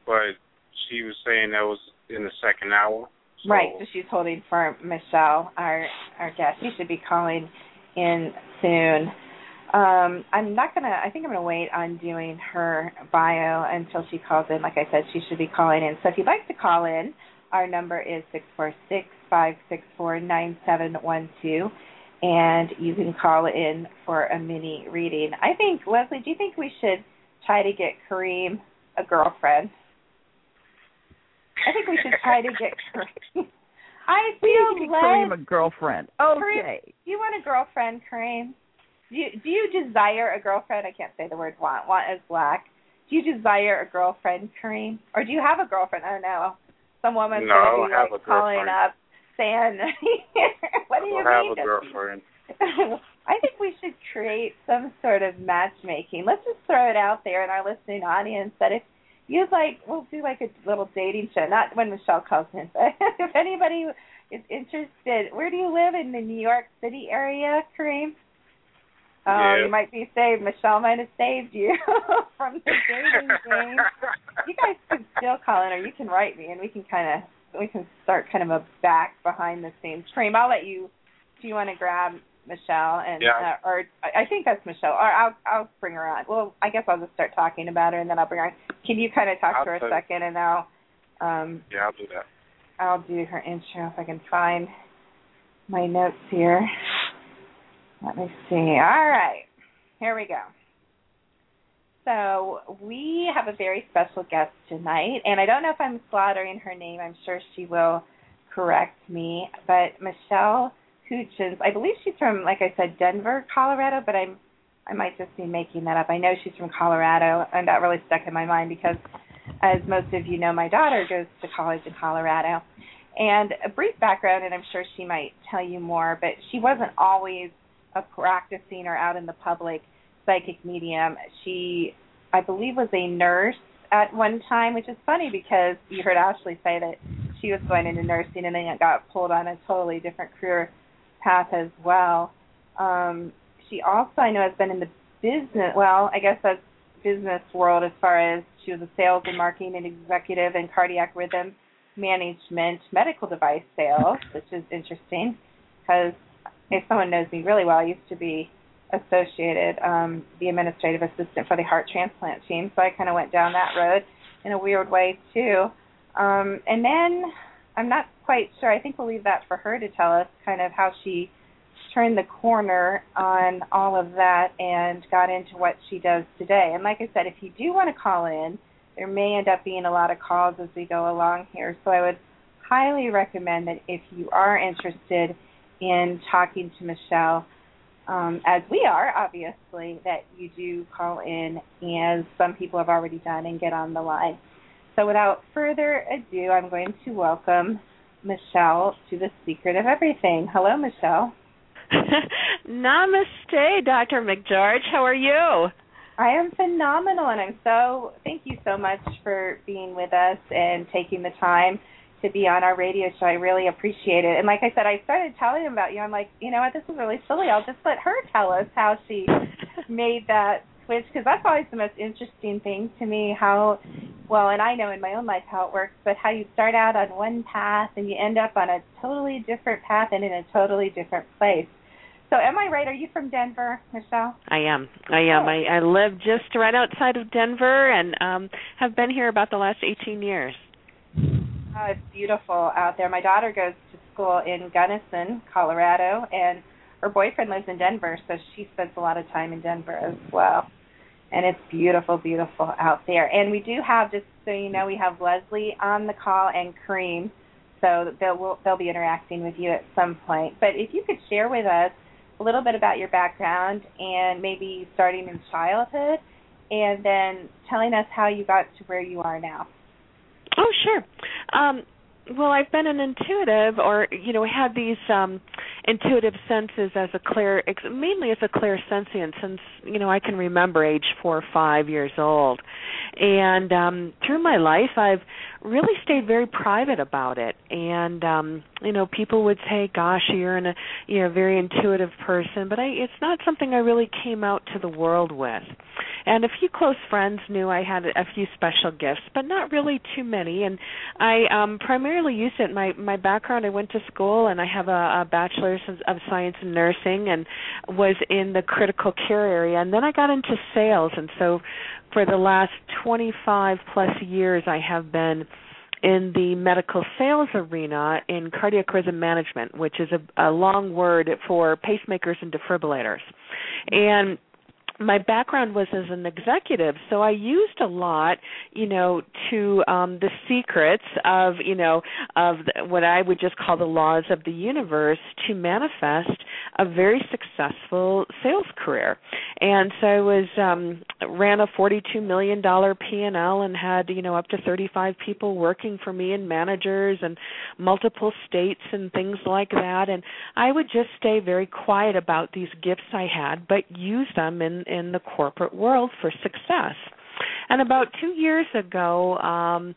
but she was saying that was in the second hour. So, Right. So she's holding for Michelle, our our guest. She should be calling in soon. Um, I'm not gonna. I think I'm gonna wait on doing her bio until she calls in. Like I said, she should be calling in. So if you'd like to call in, our number is six four six five six four nine seven one two, and you can call in for a mini reading. I think Leslie. Do you think we should try to get Kareem a girlfriend? I think we should try to get Kareem. I feel need to get led. Kareem a girlfriend. Okay. Do you want a girlfriend, Kareem? Do you, do you desire a girlfriend? I can't say the word want. Want is black. Do you desire a girlfriend, Kareem? Or do you have a girlfriend? I don't know. Some woman's No, I gonna don't be have like calling girlfriend. up saying, "What do don't have mean?" a girlfriend. I think we should create some sort of matchmaking. Let's just throw it out there in our listening audience that if you'd like, we'll do like a little dating show. Not when Michelle calls in, but if anybody is interested, where do you live in the New York City area, Kareem? Oh, Yeah. you might be saved. Michelle might have saved you from the dating game. You guys can still call in, or you can write me, and we can kind of we can start kind of a back behind the scenes stream. I'll let you. Do you want to grab Michelle and Yeah. uh, or I I think that's Michelle. Or I'll I'll bring her on. Well, I guess I'll just start talking about her, and then I'll bring her. on. Can you kind of talk I'll to her a second, and I'll um Yeah, I'll do that. I'll do her intro if I can find my notes here. Let me see. All right. Here we go. So we have a very special guest tonight, and I don't know if I'm slaughtering her name. I'm sure she will correct me. But Michelle Hutchins, I believe she's from, like I said, Denver, Colorado, but I'm I might just be making that up. I know she's from Colorado, and that really stuck in my mind because, as most of you know, my daughter goes to college in Colorado. And a brief background, and I'm sure she might tell you more, but she wasn't always a practicing or out in the public psychic medium. She, I believe, was a nurse at one time, which is funny because you heard Ashley say that she was going into nursing and then it got pulled on a totally different career path as well. Um, she also, I know, has been in the business. Well, I guess that's business world as far as she was a sales and marketing and executive in cardiac rhythm management, medical device sales, which is interesting because if someone knows me really well, I used to be associated, um, the administrative assistant for the heart transplant team, so I kind of went down that road in a weird way too. Um, and then I'm not quite sure. I think we'll leave that for her to tell us kind of how she turned the corner on all of that and got into what she does today. And like I said, if you do want to call in, there may end up being a lot of calls as we go along here. So I would highly recommend that if you are interested in talking to Michelle, um, as we are, obviously, that you do call in, as some people have already done, and get on the line. So without further ado, I'm going to welcome Michelle to the Secret of Everything. Hello, Michelle. Namaste, Dr. McGeorge. How are you? I am phenomenal, and I'm so thank you so much for being with us and taking the time to be on our radio show. I really appreciate it. And like I said, I started telling him about you. I'm like, you know what, this is really silly. I'll just let her tell us how she made that switch because that's always the most interesting thing to me. How well, and I know in my own life how it works, but how you start out on one path and you end up on a totally different path and in a totally different place. So am I right? Are you from Denver, Michelle? I am. I am. Oh. I, I live just right outside of Denver and um have been here about the last 18 years. Oh, it's beautiful out there. My daughter goes to school in Gunnison, Colorado, and her boyfriend lives in Denver, so she spends a lot of time in Denver as well. And it's beautiful, beautiful out there. And we do have, just so you know, we have Leslie on the call and Kareem, so they'll they'll be interacting with you at some point. But if you could share with us a little bit about your background and maybe starting in childhood, and then telling us how you got to where you are now. Oh, sure. Um well, I've been an intuitive or you know, had these um intuitive senses as a clear mainly as a clear sentient since, you know, I can remember age 4 or 5 years old. And um through my life I've really stayed very private about it and um you know people would say gosh you're in a you're a very intuitive person but I it's not something I really came out to the world with and a few close friends knew I had a few special gifts but not really too many. And I um primarily used it. My my background I went to school and I have a, a bachelor's of, science in nursing and was in the critical care area. And then I got into sales. And so for the last 25 plus years I have been in the medical sales arena in cardiac rhythm management, which is a, a long word for pacemakers and defibrillators. And my background was as an executive so i used a lot you know to um the secrets of you know of the, what i would just call the laws of the universe to manifest a very successful sales career. And so i was um ran a 42 million dollar p&l and had you know up to 35 people working for me and managers and multiple states and things like that. And i would just stay very quiet about these gifts i had but use them in in the corporate world for success. And about 2 years ago, um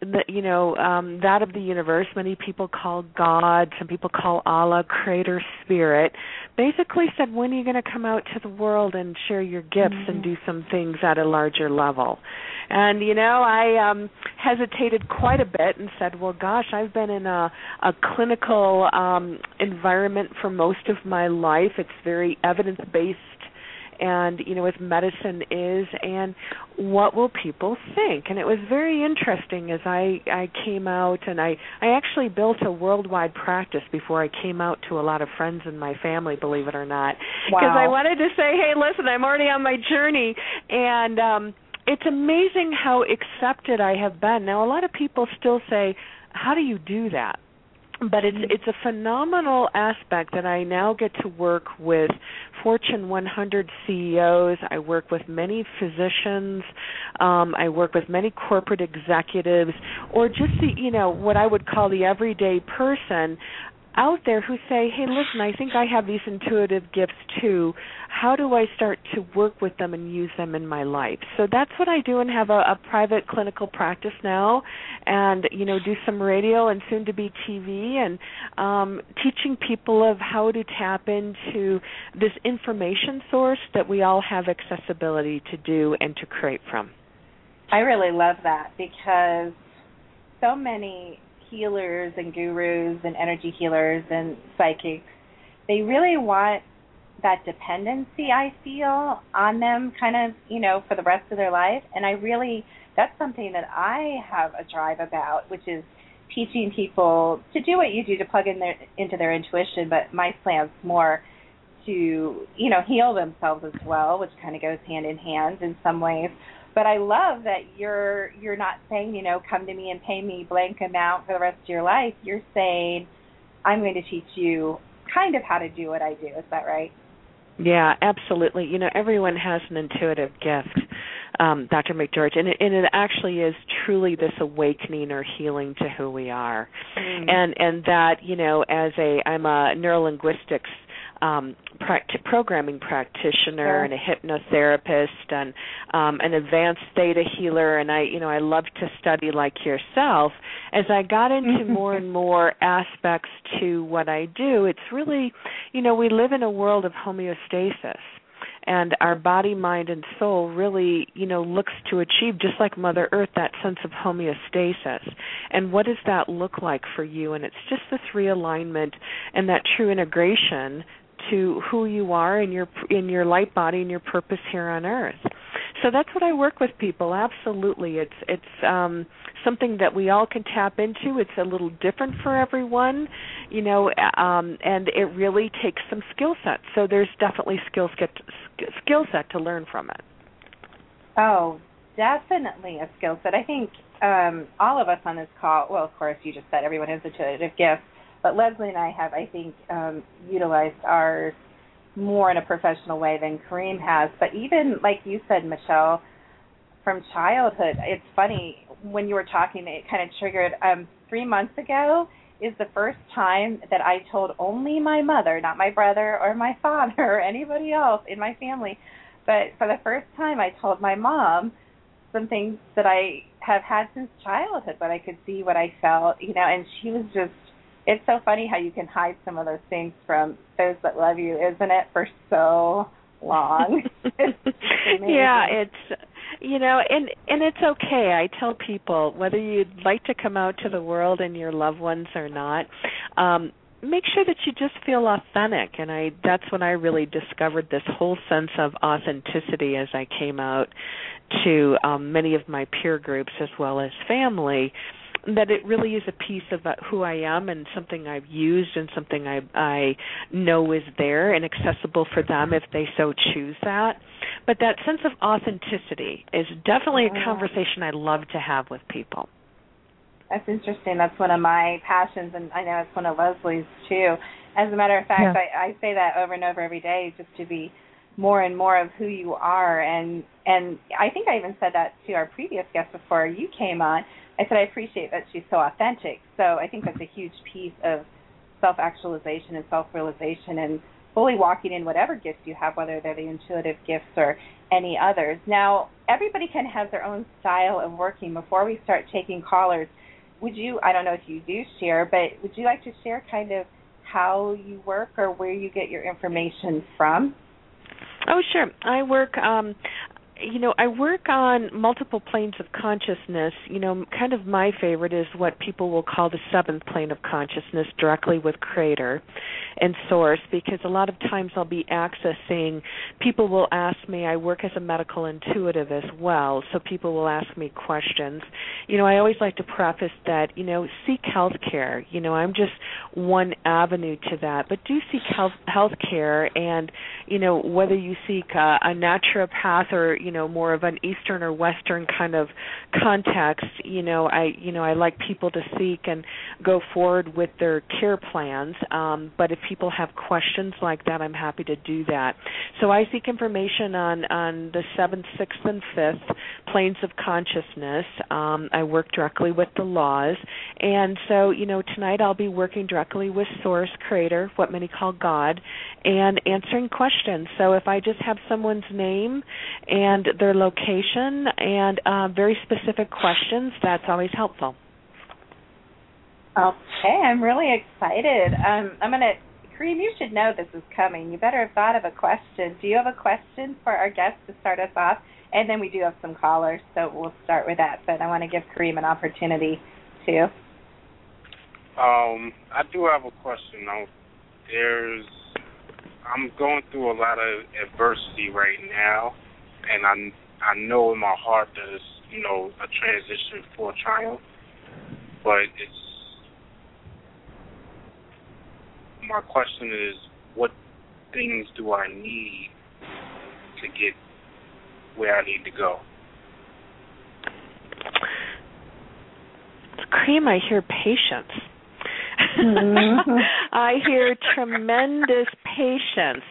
the, you know um, that of the universe. Many people call God, some people call Allah, Creator, Spirit. Basically, said when are you going to come out to the world and share your gifts mm-hmm. and do some things at a larger level? And you know, I um hesitated quite a bit and said, "Well, gosh, I've been in a a clinical um environment for most of my life. It's very evidence-based and you know as medicine is and what will people think? And it was very interesting as i i came out and i i actually built a worldwide practice before i came out to a lot of friends in my family believe it or not. Because wow. i wanted to say hey listen i'm already on my journey. And um it's amazing how accepted i have been. Now a lot of people still say how do you do that but it's it's a phenomenal aspect that I now get to work with Fortune 100 CEOs. I work with many physicians. Um, I work with many corporate executives, or just the you know what I would call the everyday person out there who say, "Hey, listen, I think I have these intuitive gifts too. How do I start to work with them and use them in my life?" So that's what I do and have a, a private clinical practice now, and you know, do some radio and soon to be TV and um, teaching people of how to tap into this information source that we all have accessibility to do and to create from. I really love that because so many healers and gurus and energy healers and psychics, they really want that dependency I feel on them kind of, you know, for the rest of their life. And I really that's something that I have a drive about, which is teaching people to do what you do to plug in their into their intuition, but my plans more to, you know, heal themselves as well, which kind of goes hand in hand in some ways but I love that you're you're not saying, you know, come to me and pay me blank amount for the rest of your life. You're saying, I'm going to teach you kind of how to do what I do. Is that right? Yeah, absolutely. You know, everyone has an intuitive gift, um, Dr. McGeorge, and it, and it actually is truly this awakening or healing to who we are, mm. and and that you know, as a I'm a neurolinguistics um, pract- programming practitioner and a hypnotherapist and um, an advanced theta healer, and I, you know, I love to study like yourself. As I got into more and more aspects to what I do, it's really, you know, we live in a world of homeostasis. And our body mind and soul really you know looks to achieve just like mother earth that sense of homeostasis. And what does that look like for you? And it's just this realignment and that true integration to who you are in your in your light body and your purpose here on earth. So that's what I work with people. Absolutely, it's it's um, something that we all can tap into. It's a little different for everyone, you know, um, and it really takes some skill set. So there's definitely skill set skill set to learn from it. Oh, definitely a skill set. I think um, all of us on this call. Well, of course, you just said everyone has a intuitive gift but Leslie and I have, I think, um, utilized ours more in a professional way than Kareem has. But even like you said, Michelle, from childhood, it's funny when you were talking, it kind of triggered. Um, three months ago is the first time that I told only my mother, not my brother or my father or anybody else in my family, but for the first time, I told my mom some things that I have had since childhood, but I could see what I felt, you know, and she was just it's so funny how you can hide some of those things from those that love you, isn't it, for so long. it's yeah, it's you know, and and it's okay. I tell people whether you'd like to come out to the world and your loved ones or not, um make sure that you just feel authentic and i that's when i really discovered this whole sense of authenticity as i came out to um many of my peer groups as well as family that it really is a piece of uh, who I am and something I've used and something I I know is there and accessible for them if they so choose that. But that sense of authenticity is definitely a conversation I love to have with people. That's interesting. That's one of my passions, and I know it's one of Leslie's too. As a matter of fact, yeah. I, I say that over and over every day, just to be more and more of who you are. And and I think I even said that to our previous guest before you came on I said I appreciate that she's so authentic. So I think that's a huge piece of self actualization and self realization and fully walking in whatever gifts you have, whether they're the intuitive gifts or any others. Now, everybody of has their own style of working. Before we start taking callers, would you? I don't know if you do share, but would you like to share kind of how you work or where you get your information from? Oh, sure. I work um you know, I work on multiple planes of consciousness. You know, kind of my favorite is what people will call the seventh plane of consciousness, directly with Creator and Source, because a lot of times I'll be accessing, people will ask me, I work as a medical intuitive as well, so people will ask me questions. You know, I always like to preface that, you know, seek health care. You know, I'm just one avenue to that, but do seek health, care, and, you know, whether you seek a, a naturopath or, you know more of an eastern or western kind of context you know i you know i like people to seek and go forward with their care plans. Um, but if people have questions like that i'm happy to do that. So i seek information on on the seventh sixth and fifth planes of consciousness. Um, i work directly with the laws. And so you know tonight i'll be working directly with source creator what many call god and answering questions. So if i just have someone's name and and their location and uh, very specific questions. That's always helpful. Okay, I'm really excited. Um, I'm gonna, Kareem, you should know this is coming. You better have thought of a question. Do you have a question for our guests to start us off? And then we do have some callers, so we'll start with that. But I want to give Kareem an opportunity too. Um, I do have a question. Now, there's, I'm going through a lot of adversity right now and I I know in my heart there's you know a transition for triumph, but it's my question is what things do I need to get where I need to go? Kareem, I hear patience. Mm-hmm. I hear tremendous patience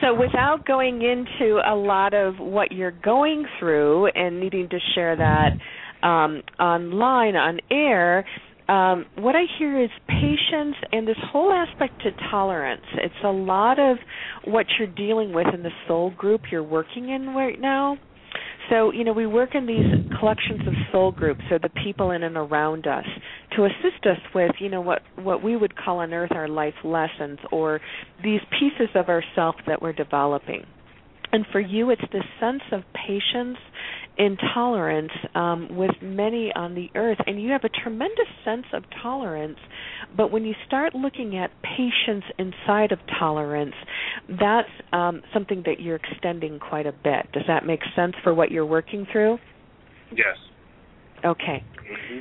so, without going into a lot of what you're going through and needing to share that um, online, on air, um, what I hear is patience and this whole aspect to tolerance. It's a lot of what you're dealing with in the soul group you're working in right now. So, you know, we work in these collections of soul groups, so the people in and around us, to assist us with, you know, what what we would call on earth our life lessons or these pieces of ourself that we're developing. And for you, it's this sense of patience intolerance um, with many on the earth, and you have a tremendous sense of tolerance. But when you start looking at patience inside of tolerance, that's um, something that you're extending quite a bit. Does that make sense for what you're working through? Yes. Okay. Mm-hmm.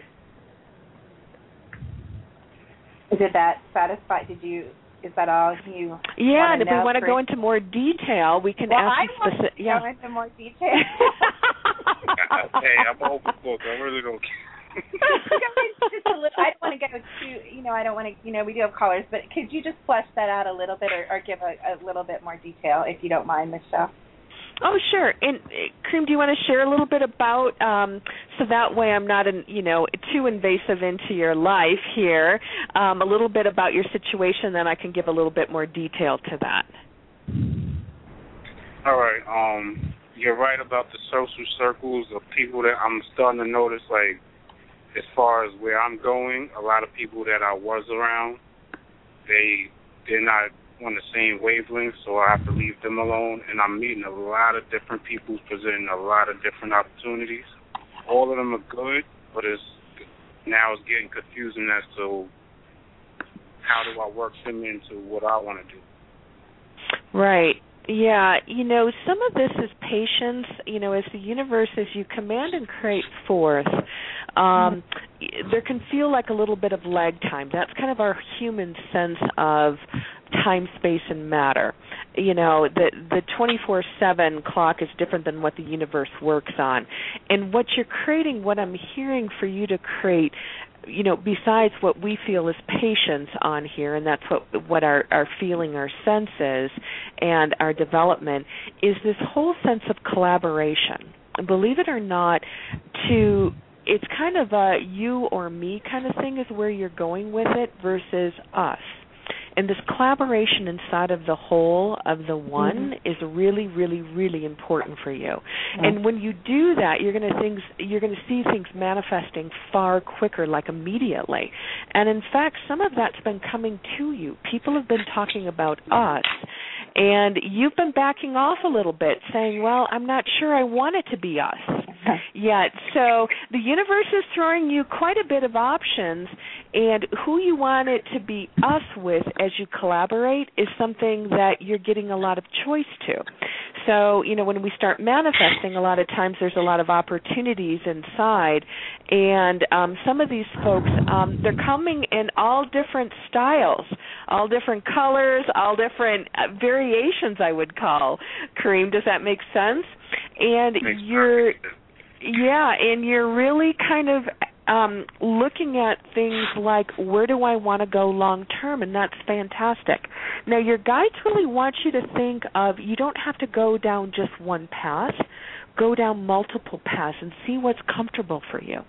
Did that satisfy? Did you is that all you? Yeah, and if we want to go into more detail, we can well, ask I you specific. Yeah. Go into more detail. hey, I'm open book. I really don't care. just a little, I don't want to go too, you know, I don't want to, you know, we do have callers, but could you just flesh that out a little bit or, or give a, a little bit more detail, if you don't mind, Michelle? Oh, sure. And Kareem, do you want to share a little bit about um, so that way I'm not, in, you know, too invasive into your life here. Um, a little bit about your situation, then I can give a little bit more detail to that. All right. Um, you're right about the social circles of people that I'm starting to notice. Like, as far as where I'm going, a lot of people that I was around, they they're not on the same wavelength, so I have to leave them alone. And I'm meeting a lot of different people presenting a lot of different opportunities. All of them are good, but it's now it's getting confusing as to how do I work them into what I want to do. Right. Yeah, you know, some of this is patience. You know, as the universe, as you command and create forth, um, there can feel like a little bit of lag time. That's kind of our human sense of time, space, and matter. You know, the the 24/7 clock is different than what the universe works on, and what you're creating, what I'm hearing for you to create, you know, besides what we feel is patience on here, and that's what what our our feeling, our senses, and our development is this whole sense of collaboration. Believe it or not, to it's kind of a you or me kind of thing is where you're going with it versus us and this collaboration inside of the whole of the one Mm-hmm. is really really really important for you. Mm-hmm. and when you do that you're going to things you're going to see things manifesting far quicker like immediately. And in fact some of that's been coming to you. People have been talking about us and you've been backing off a little bit saying well i'm not sure i want it to be us yet. So the universe is throwing you quite a bit of options and who you want it to be us with as you collaborate is something that you're getting a lot of choice to. So you know when we start manifesting a lot of times there's a lot of opportunities inside. And um some of these folks um they're coming in all different styles all different colors all different uh, variations i would call. Kareem does that make sense? And Makes you're perfect yeah, and you're really kind of um looking at things like where do I want to go long term and that's fantastic. Now your guides really want you to think of you don't have to go down just one path. Go down multiple paths and see what's comfortable for you.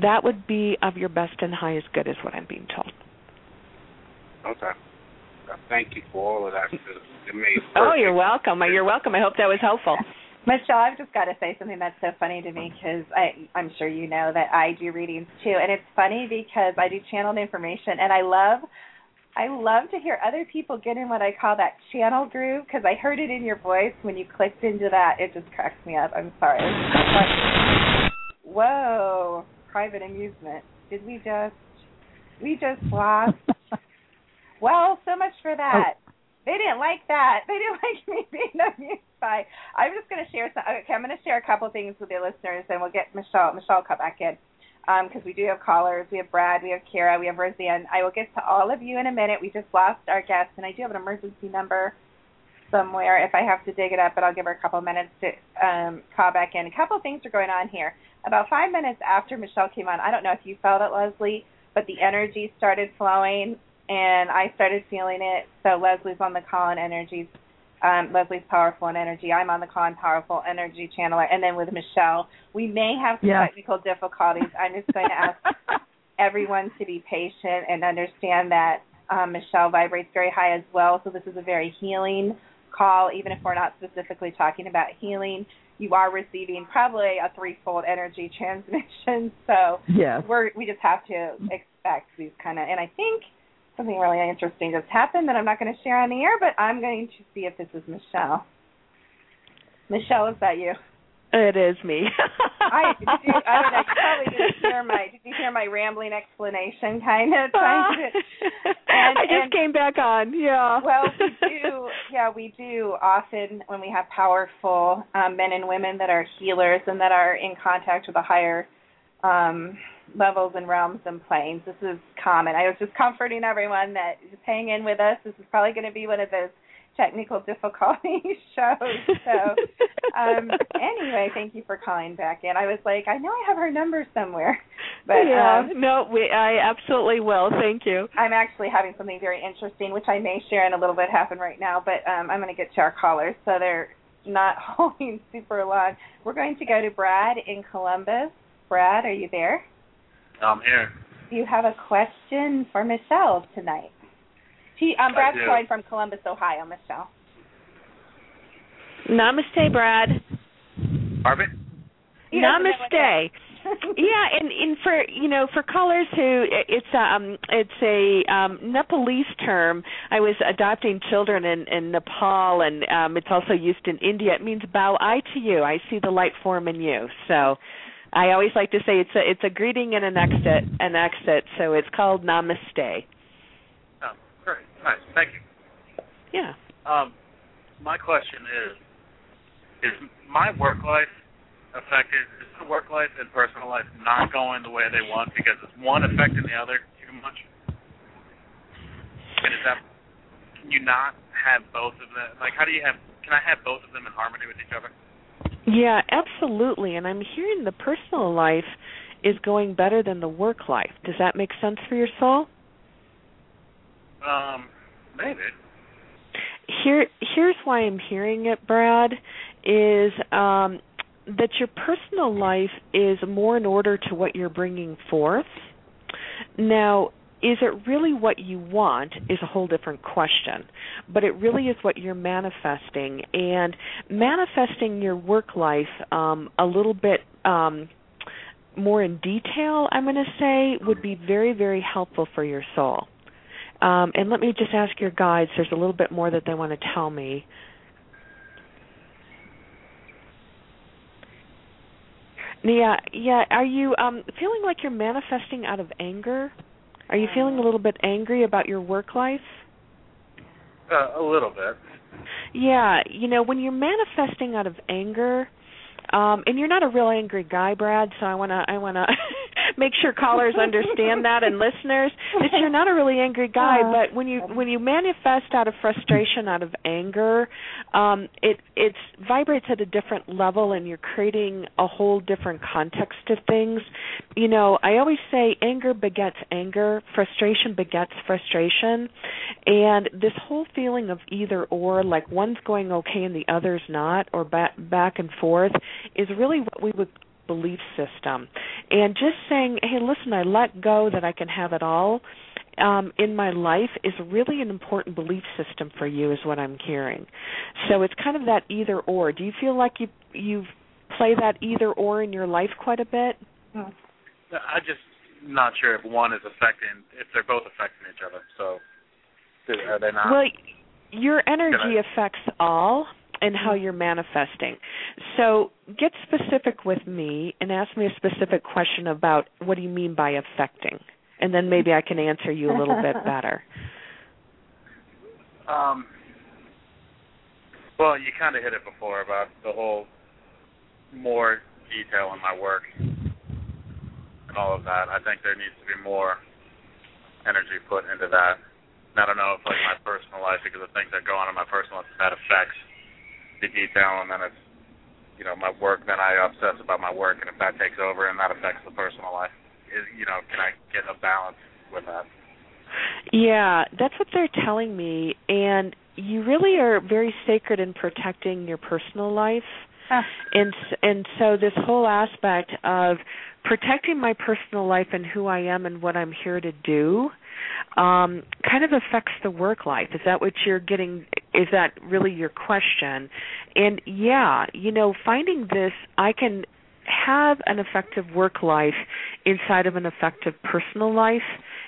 That would be of your best and highest good is what I'm being told. Okay. Thank you for all of that. It it made Oh, you're welcome. You're welcome. I hope that was helpful. Michelle, I've just got to say something that's so funny to me because I I'm sure you know that I do readings too, and it's funny because I do channeled information, and I love I love to hear other people get in what I call that channel groove because I heard it in your voice when you clicked into that. It just cracks me up. I'm sorry. Whoa, private amusement. Did we just we just lost? well, so much for that. They didn't like that. They didn't like me being amused by. I'm just going to share some. Okay, I'm going to share a couple things with the listeners, and we'll get Michelle. Michelle, come back in because we do have callers. We have Brad, we have Kara, we have Roseanne. I will get to all of you in a minute. We just lost our guest, and I do have an emergency number somewhere if I have to dig it up, but I'll give her a couple minutes to um, call back in. A couple things are going on here. About five minutes after Michelle came on, I don't know if you felt it, Leslie, but the energy started flowing, and I started feeling it. So Leslie's on the call and energies. Um, Leslie's powerful and energy. I'm on the call and powerful energy channeler. And then with Michelle, we may have some Yeah. technical difficulties. I'm just going to ask everyone to be patient and understand that um, Michelle vibrates very high as well. So this is a very healing call, even if we're not specifically talking about healing. You are receiving probably a threefold energy transmission. So yes. we're we just have to expect these kind of. And I think something really interesting just happened that I'm not going to share on the air, but I'm going to see if this is Michelle. Michelle, is that you? It is me. I did you, I know. You probably didn't hear my. Did you hear my rambling explanation? Kind of trying to. And, I just and, came back on. Yeah. Well, we do. Yeah, we do often when we have powerful um, men and women that are healers and that are in contact with the higher um, levels and realms and planes. This is common. I was just comforting everyone that just hang in with us. This is probably going to be one of those technical difficulty shows. So um anyway, thank you for calling back in. I was like, I know I have her number somewhere. But yeah, um no, we, I absolutely will. Thank you. I'm actually having something very interesting, which I may share in a little bit happen right now, but um I'm gonna get to our callers so they're not holding super long. We're going to go to Brad in Columbus. Brad, are you there? I'm here. Do you have a question for Michelle tonight? She um I Brad's do. calling from Columbus, Ohio, Michelle. Namaste, Brad. Pardon? He doesn't know what Namaste. yeah, and, and for you know for callers who it's um it's a um Nepalese term. I was adopting children in in Nepal, and um it's also used in India. It means bow eye to you. I see the light form in you. So. I always like to say it's a it's a greeting and an exit an exit, so it's called namaste. Oh, great. Nice. Thank you. Yeah. Um, my question is: Is my work life affected? Is the work life and personal life not going the way they want because is one affecting the other too much? And is that can you not have both of them? Like, how do you have? Can I have both of them in harmony with each other? Yeah, absolutely. And I'm hearing the personal life is going better than the work life. Does that make sense for your soul? Um, maybe. Here here's why I'm hearing it, Brad, is um that your personal life is more in order to what you're bringing forth. Now, is it really what you want is a whole different question but it really is what you're manifesting. And manifesting your work life um, a little bit um, more in detail i'm going to say would be very very helpful for your soul. Um, and let me just ask your guides there's a little bit more that they want to tell me. Yeah yeah are you um feeling like you're manifesting out of anger are you feeling a little bit angry about your work life? Uh, a little bit. Yeah, you know, when you're manifesting out of anger, um and you're not a real angry guy, Brad, so I want to I want to make sure callers understand that and listeners that you're not a really angry guy, but when you when you manifest out of frustration, out of anger, um it it vibrates at a different level and you're creating a whole different context to things. You know, I always say anger begets anger, frustration begets frustration, and this whole feeling of either or like one's going okay and the other's not or back back and forth is really what we would belief system. And just saying, hey, listen, I let go that I can have it all um, in my life is really an important belief system for you, is what I'm hearing. So it's kind of that either or. Do you feel like you you play that either or in your life quite a bit? I just not sure if one is affecting if they're both affecting each other. So are they not? Well, your energy affects all and how you're manifesting. So get specific with me and ask me a specific question about what do you mean by affecting, and then maybe I can answer you a little bit better. Um. Well, you kind of hit it before about the whole more detail in my work and all of that. I think there needs to be more energy put into that. And I don't know if like my personal life, because of things that go on in my personal life, that affects the detail, and then it's you know my work. Then I obsess about my work, and if that takes over and that affects the personal life, is you know can I get a balance with that? Yeah, that's what they're telling me, and you really are very sacred in protecting your personal life. And and so this whole aspect of protecting my personal life and who I am and what I'm here to do um kind of affects the work life. Is that what you're getting is that really your question? And yeah, you know, finding this I can have an effective work life inside of an effective personal life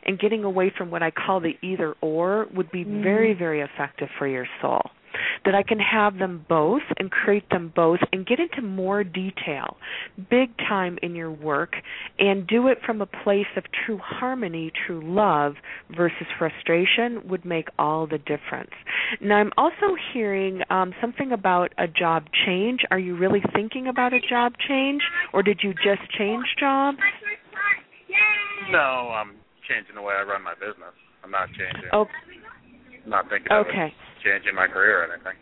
and getting away from what I call the either or would be very very effective for your soul that I can have them both and create them both and get into more detail, big time in your work, and do it from a place of true harmony, true love versus frustration would make all the difference. Now, I'm also hearing um, something about a job change. Are you really thinking about a job change, or did you just change jobs? No, I'm changing the way I run my business. I'm not changing. Oh, not thinking okay. It in my career or anything.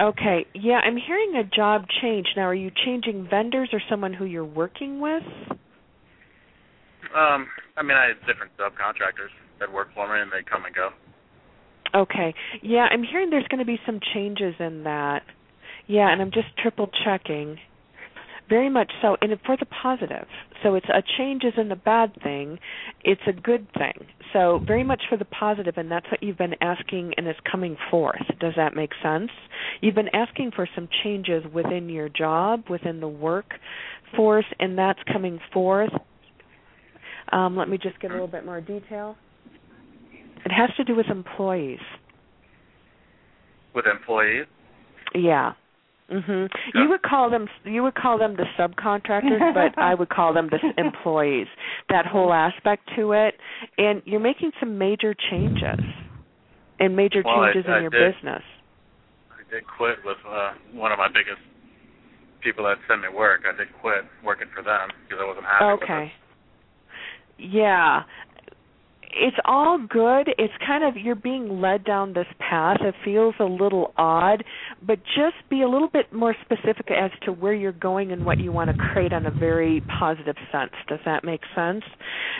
Okay. Yeah, I'm hearing a job change. Now, are you changing vendors or someone who you're working with? Um, I mean, I had different subcontractors that work for me, and they come and go. Okay. Yeah, I'm hearing there's going to be some changes in that. Yeah, and I'm just triple checking. Very much so, and for the positive. So it's a change isn't a bad thing; it's a good thing. So very much for the positive, and that's what you've been asking, and it's coming forth. Does that make sense? You've been asking for some changes within your job, within the workforce, and that's coming forth. Um, let me just get a little bit more detail. It has to do with employees. With employees? Yeah. Mhm. You would call them you would call them the subcontractors, but I would call them the employees. That whole aspect to it, and you're making some major changes, and major well, changes I, I in your did, business. I did quit with uh one of my biggest people that sent me work. I did quit working for them because I wasn't happy with it. Okay. Yeah. It's all good. It's kind of you're being led down this path. It feels a little odd, but just be a little bit more specific as to where you're going and what you want to create on a very positive sense. Does that make sense?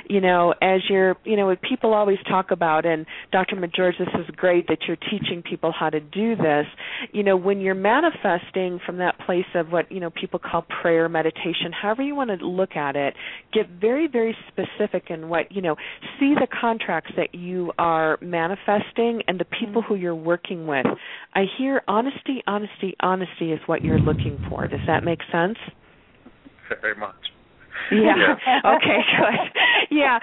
You know, as you're, you know, people always talk about, and Dr. McGeorge, this is great that you're teaching people how to do this. You know, when you're manifesting from that place of what you know people call prayer, meditation, however you want to look at it, get very, very specific in what you know. See the contracts that you are manifesting and the people who you're working with. I hear honesty, honesty, honesty is what you're looking for. Does that make sense? Very much. Yeah. okay, good. Yeah,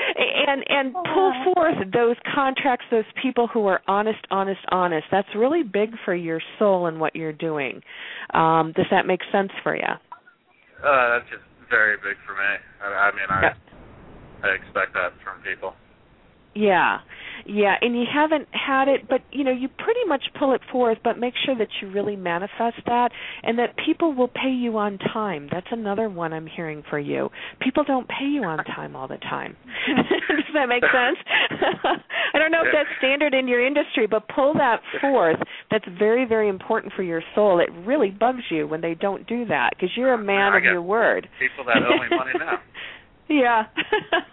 and and pull forth those contracts, those people who are honest, honest, honest. That's really big for your soul and what you're doing. Um, does that make sense for you? Uh, that's just very big for me. I, I mean, I I expect that from people. Yeah. Yeah, and you haven't had it, but you know, you pretty much pull it forth, but make sure that you really manifest that and that people will pay you on time. That's another one I'm hearing for you. People don't pay you on time all the time. Does that make sense? I don't know if that's standard in your industry, but pull that forth. That's very, very important for your soul. It really bugs you when they don't do that because you're a man of your word. People that owe me money now. Yeah.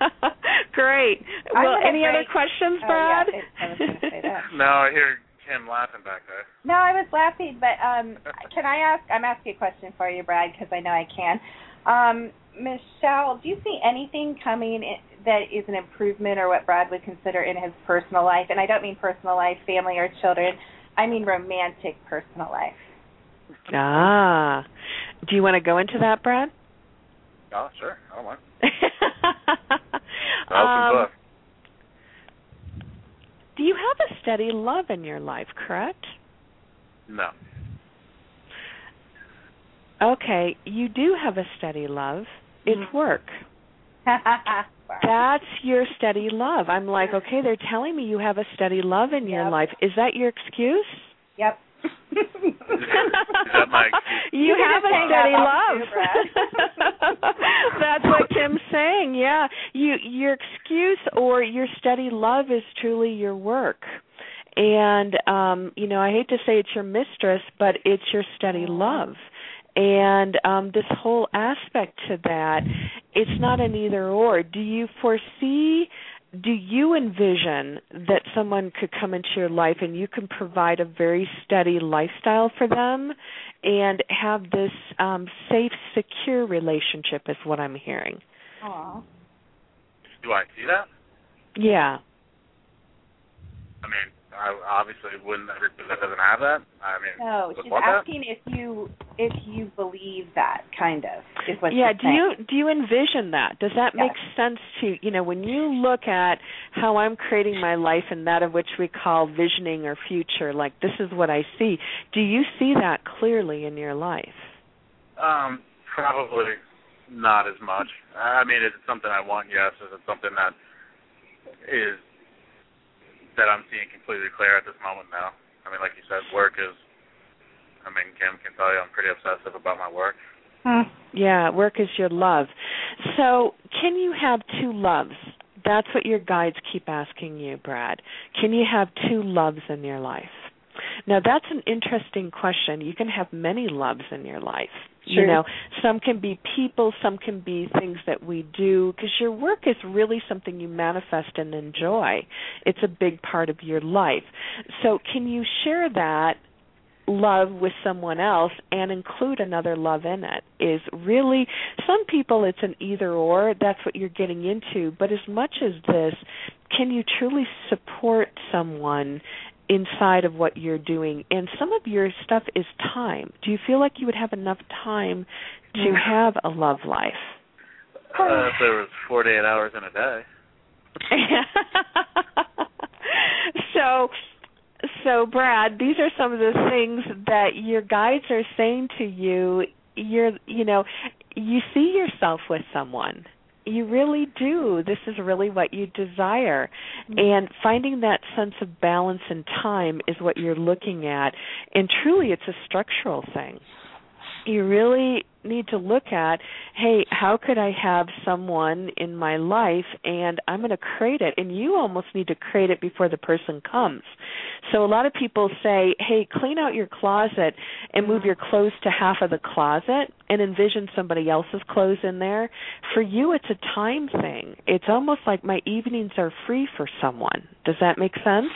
Great. I'm Well, gonna any other break- questions, Oh, Brad? yeah, I was gonna say that. No, I hear Kim laughing back there. No, I was laughing, but um, can I ask? I'm asking a question for you, Brad, because I know I can. Um, Michelle, do you see anything coming in, that is an improvement, or what Brad would consider in his personal life? And I don't mean personal life, family, or children. I mean romantic personal life. Ah. Do you want to go into that, Brad? Oh, sure. I don't mind. Open Um, book. do you have a steady love in your life, correct? No. Okay, you do have a steady love. It's Mm-hmm. work. That's your steady love. I'm like, okay, they're telling me you have a steady love in your Yep. life. Is that your excuse? Yep. That my excuse? You, You have just a hang steady love. That's what Kim's saying. Yeah, you your excuse or your steady love is truly your work. And um, you know, I hate to say it's your mistress, but it's your steady love. And um this whole aspect to that, it's not an either or. Do you foresee do you envision that someone could come into your life and you can provide a very steady lifestyle for them and have this um safe secure relationship is what i'm hearing Aw. Do I see that? yeah I mean, I obviously wouldn't everybody that doesn't have that. I mean, No, would she's want that. asking if you if you believe that kind of is what yeah she's do saying. you do you envision that does that make sense to you You know when you look at how i'm creating my life and that of which we call visioning or future like this is what i see do you see that clearly in your life Um, probably not as much. I mean, is it something I want? Yes. Is it something that is that I'm seeing completely clear at this moment? No. I mean, like you said, work is. I mean, Kim can tell you I'm pretty obsessive about my work. Hmm. Yeah, work is your love. So, can you have two loves? That's what your guides keep asking you, Brad. Can you have two loves in your life? Now, that's an interesting question. You can have many loves in your life. You know, some can be people, some can be things that we do because your work is really something you manifest and enjoy. It's a big part of your life. So, can you share that love with someone else and include another love in it is really some people it's an either or that's what you're getting into but as much as this can you truly support someone inside of what you're doing and some of your stuff is time. Do you feel like you would have enough time to have a love life? Uh, if there was 48 hours in a day. so so brad these are some of the things that your guides are saying to you. You're you know you see yourself with someone you really do. This is really what you desire. Mm-hmm. And finding that sense of balance and time is what you're looking at. And truly it's a structural thing. You really need to look at hey how could i have someone in my life and i'm going to create it? And you almost need to create it before the person comes. So a lot of people say hey clean out your closet and move mm-hmm. your clothes to half of the closet and envision somebody else's clothes in there. For you it's a time thing. It's almost like my evenings are free for someone. Does that make sense?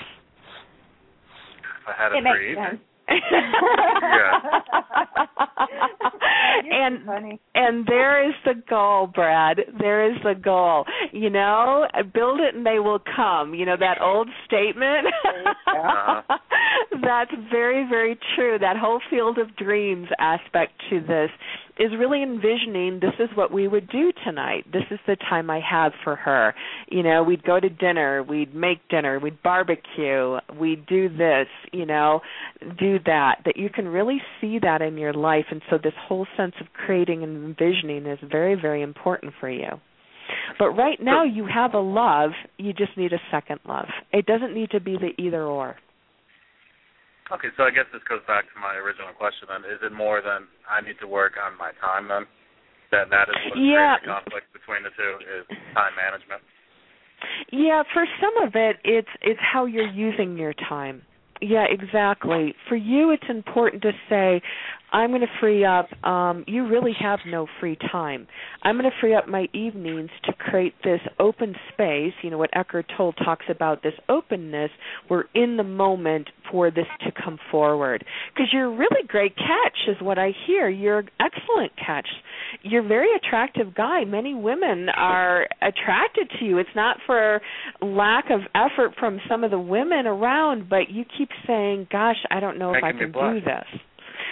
I had a it free makes sense and and there is the goal, Brad. There is the goal. You know, build it and they will come. You know that old statement. Uh-huh. That's very very true. That whole field of dreams aspect to this is really envisioning this is what we would do tonight. This is the time I have for her. You know, we'd go to dinner, we'd make dinner, we'd barbecue, we'd do this, you know, do that. That you can really see that in your life and so this whole sense of creating and envisioning is very very important for you. But right now you have a love, you just need a second love. It doesn't need to be the either or. Okay, so I guess this goes back to my original question then. Is it more than I need to work on my time then? That that is what Yeah. creates the conflict between the two is time management. Yeah, for some of it it's it's how you're using your time. Yeah, exactly. For you it's important to say I'm going to free up um you really have no free time. I'm going to free up my evenings to create this open space, you know what Eckhart Tolle talks about this openness. We're in the moment for this to come forward. Cuz you're a really great catch is what I hear. You're an excellent catch. You're a very attractive guy. Many women are attracted to you. It's not for lack of effort from some of the women around, but you keep saying, "Gosh, I don't know if I can do this."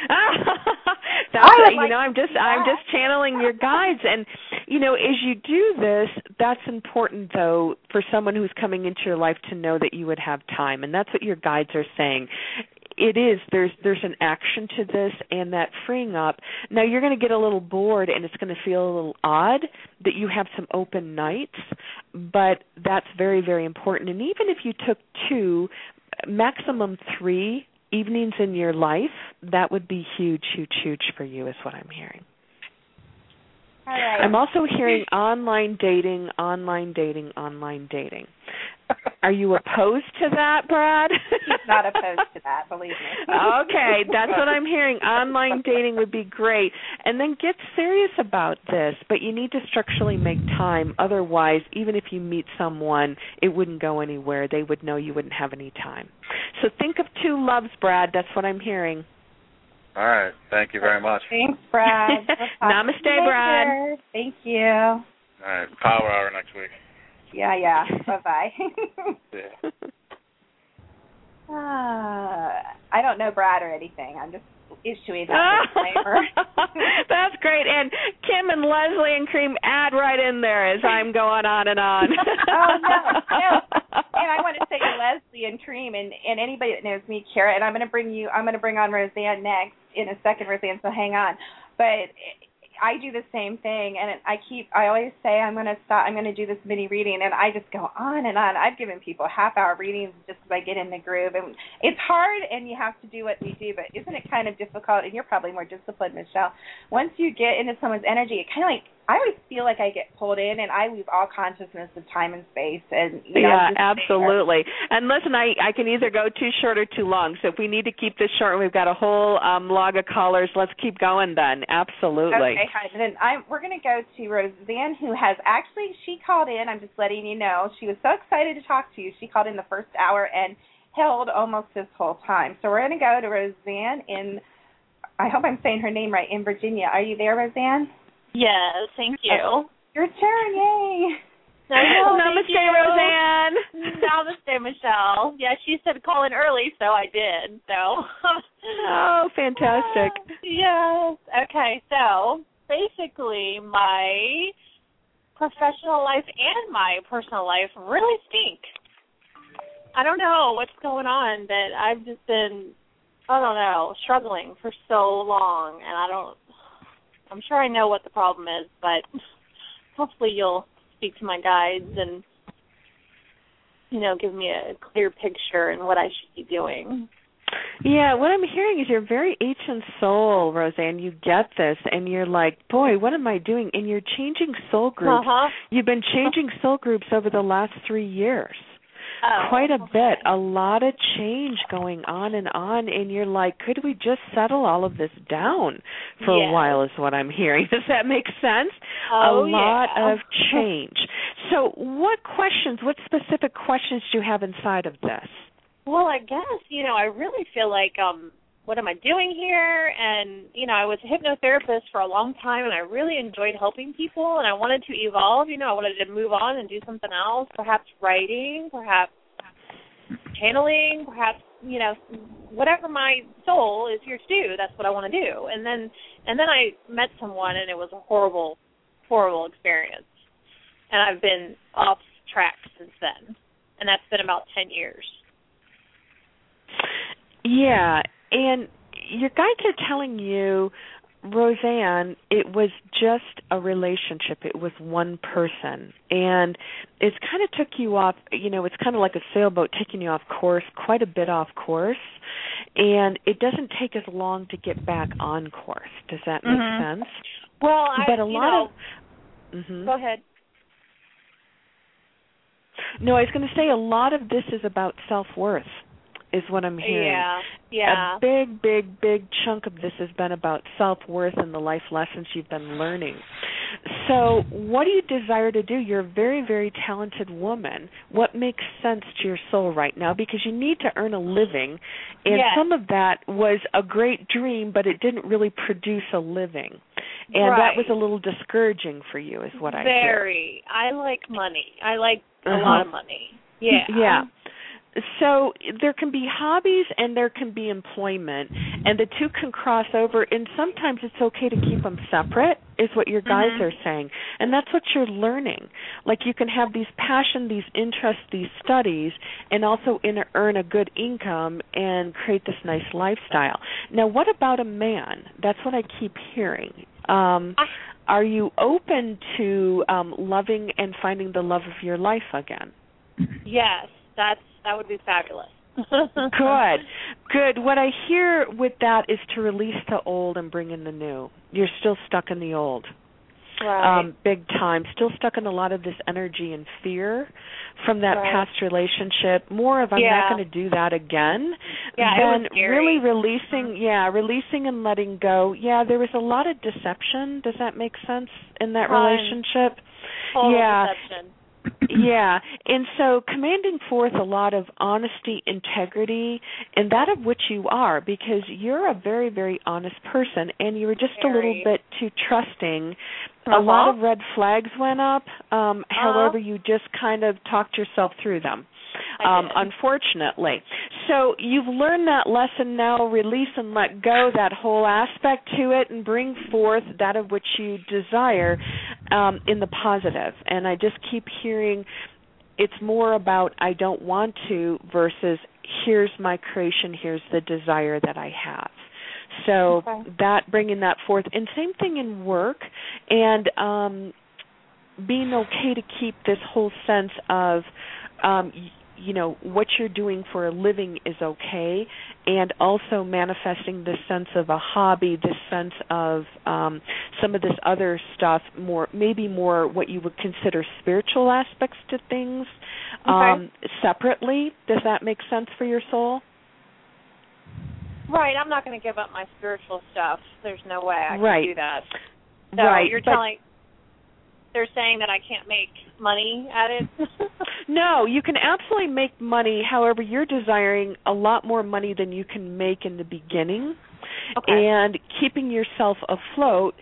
That's I would you know, I'm just I'm just channeling your guides. And you know, as you do this, that's important though for someone who's coming into your life to know that you would have time. And that's what your guides are saying. It is there's there's an action to this and that freeing up. Now you're going to get a little bored and it's going to feel a little odd that you have some open nights, but that's very very important. And even if you took two maximum 3 evenings in your life, that would be huge, huge, huge for you, is what I'm hearing. All right. I'm also hearing online dating, online dating, online dating. Are you opposed to that, Brad? He's not opposed to that, believe me. okay, that's what I'm hearing. Online dating would be great. And then get serious about this, but you need to structurally make time. Otherwise, even if you meet someone, it wouldn't go anywhere. They would know you wouldn't have any time. So think of two loves, Brad. That's what I'm hearing. All right. Thank you very much. Thanks, Brad. We'll Namaste, Brad. Thank you. All right. Power hour next week. Yeah, yeah. Bye bye. Yeah. uh, I don't know Brad or anything. I'm just issuing that disclaimer. That's great. And Kim and Leslie and Kareem add right in there as I'm going on and on. oh no, no. And I want to say Leslie and Kareem and and anybody that knows me, Kara, and I'm going to bring you. I'm going to bring on Roseanne next in a second, Roseanne. So hang on. But I do the same thing, and I keep. I always say I'm going to stop. I'm going to do this mini reading, and I just go on and on. I've given people half hour readings just because I get in the groove, and it's hard, and you have to do what we do. But isn't it kind of difficult? And you're probably more disciplined, Michelle. Once you get into someone's energy, it kind of like I always feel like I get pulled in, and I lose all consciousness of time and space. And you know, yeah, I'm there. absolutely. And listen, I I can either go too short or too long. So if we need to keep this short, and we've got a whole um log of callers. Let's keep going then. Absolutely. Okay, hi. And then I'm, we're going to go to Roseanne, who has actually she called in. I'm just letting you know. She was so excited to talk to you. She called in the first hour and held almost this whole time. So we're going to go to Roseanne in. I hope I'm saying her name right in Virginia. Are you there, Roseanne? Yes, thank you. Uh, your turn, yay! No, no, Namaste, you. Roseanne. Namaste, Michelle. Yeah, she said call in early, so I did. So. Oh, fantastic. yes. Okay, so basically, my professional life and my personal life really stink. I don't know what's going on, but I've just been, I don't know, struggling for so long, and I don't. I'm sure I know what the problem is, but hopefully you'll speak to my guides and you know give me a clear picture and what I should be doing. Yeah, what I'm hearing is you're very ancient soul, Roseanne. You get this, and you're like, boy, what am I doing? And you're changing soul groups. Uh-huh. You've been changing soul groups over the last three years. Oh, Quite a okay. bit, a lot of change going on and on, and you're like, could we just settle all of this down for Yeah. a while? Is what I'm hearing. Does that make sense? Oh, a lot yeah. of change. So, what questions? What specific questions do you have inside of this? Well, I guess, you know, I really feel like um what am I doing here? And, you know, I was a hypnotherapist for a long time and I really enjoyed helping people and I wanted to evolve, you know, I wanted to move on and do something else, perhaps writing, perhaps channeling, perhaps, you know, whatever my soul is here to do, that's what I want to do. And then and then I met someone and it was a horrible horrible experience. And I've been off track since then. And that's been about 10 years. Yeah, and your guides are telling you, Roseanne, it was just a relationship. It was one person. And it's kind of took you off, you know, it's kind of like a sailboat taking you off course, quite a bit off course. And it doesn't take as long to get back on course. Does that make Mhm. sense? Well, I, but a lot know, of mhm. Go ahead. No, I was going to say a lot of this is about self-worth is what I'm hearing. Yeah, yeah. A big, big, big chunk of this has been about self worth and the life lessons you've been learning. So, what do you desire to do? You're a very, very talented woman. What makes sense to your soul right now? Because you need to earn a living, and Yes. some of that was a great dream, but it didn't really produce a living. And that was a little discouraging for you, is what I hear. Very. I like money. I like a Uh-huh. lot of money. Yeah. Yeah. So there can be hobbies and there can be employment, and the two can cross over. And sometimes it's okay to keep them separate, is what your guys Mhm. are saying, and that's what you're learning. Like you can have these passion, these interests, these studies, and also in, earn a good income and create this nice lifestyle. Now, what about a man? That's what I keep hearing. Um, are you open to um, loving and finding the love of your life again? Yes, that's that would be fabulous. Good. Good. What I hear with that is to release the old and bring in the new. You're still stuck in the old. Right. Um, big time. Still stuck in a lot of this energy and fear from that Right. past relationship. More of I'm Yeah. not going to do that again. Yeah, it than was scary. really releasing yeah, releasing and letting go. Yeah, there was a lot of deception. Does that make sense in that Tons. relationship? Total yeah. deception. Yeah and so commanding forth a lot of honesty integrity and that of which you are because you're a very very honest person and you were just a little bit too trusting a Uh-huh. lot of red flags went up um Uh-huh. however you just kind of talked yourself through them um unfortunately so you've learned that lesson now release and let go that whole aspect to it and bring forth that of which you desire um in the positive. and i just keep hearing it's more about i don't want to versus here's my creation here's the desire that i have so Okay. that bringing that forth and same thing in work and um being okay to keep this whole sense of um you know what you're doing for a living is okay and also manifesting this sense of a hobby this sense of um some of this other stuff more maybe more what you would consider spiritual aspects to things um separately does that make sense for your soul Right, I'm not going to give up my spiritual stuff. There's no way I Right. can do that. So right you're but- telling they're saying that I can't make money at it. No, you can absolutely make money. However, you're desiring a lot more money than you can make in the beginning. Okay. And keeping yourself afloat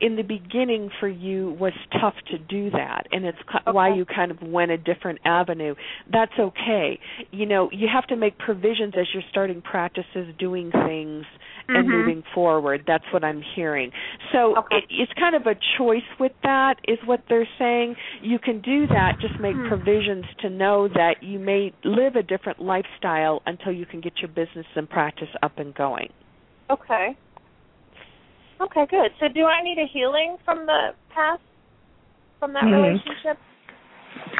in the beginning for you was tough to do that and it's ki- why you kind of went a different avenue that's okay you know you have to make provisions as you're starting practices doing things and Mhm. moving forward that's what i'm hearing so Okay. it, it's kind of a choice with that is what they're saying you can do that just make Hmm. provisions to know that you may live a different lifestyle until you can get your business and practice up and going okay. Okay, good. So do I need a healing from the past from that Mhm. relationship?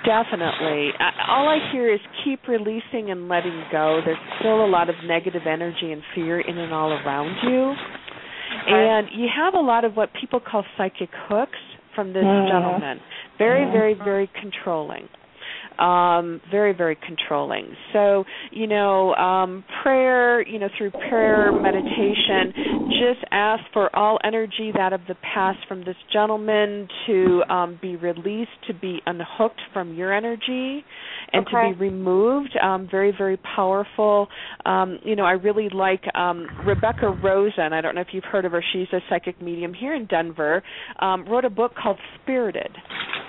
Definitely. All I hear is keep releasing and letting go. There's still a lot of negative energy and fear in and all around you. And you have a lot of what people call psychic hooks from this Mhm. gentleman. Very, Mhm. very, very controlling. Um, very, very controlling. So, you know, um, prayer, you know, through prayer, meditation, just ask for all energy that of the past from this gentleman to um, be released, to be unhooked from your energy, and Okay. to be removed. Um, very, very powerful. Um, you know, I really like um, Rebecca Rosen. I don't know if you've heard of her. She's a psychic medium here in Denver. Um, wrote a book called Spirited,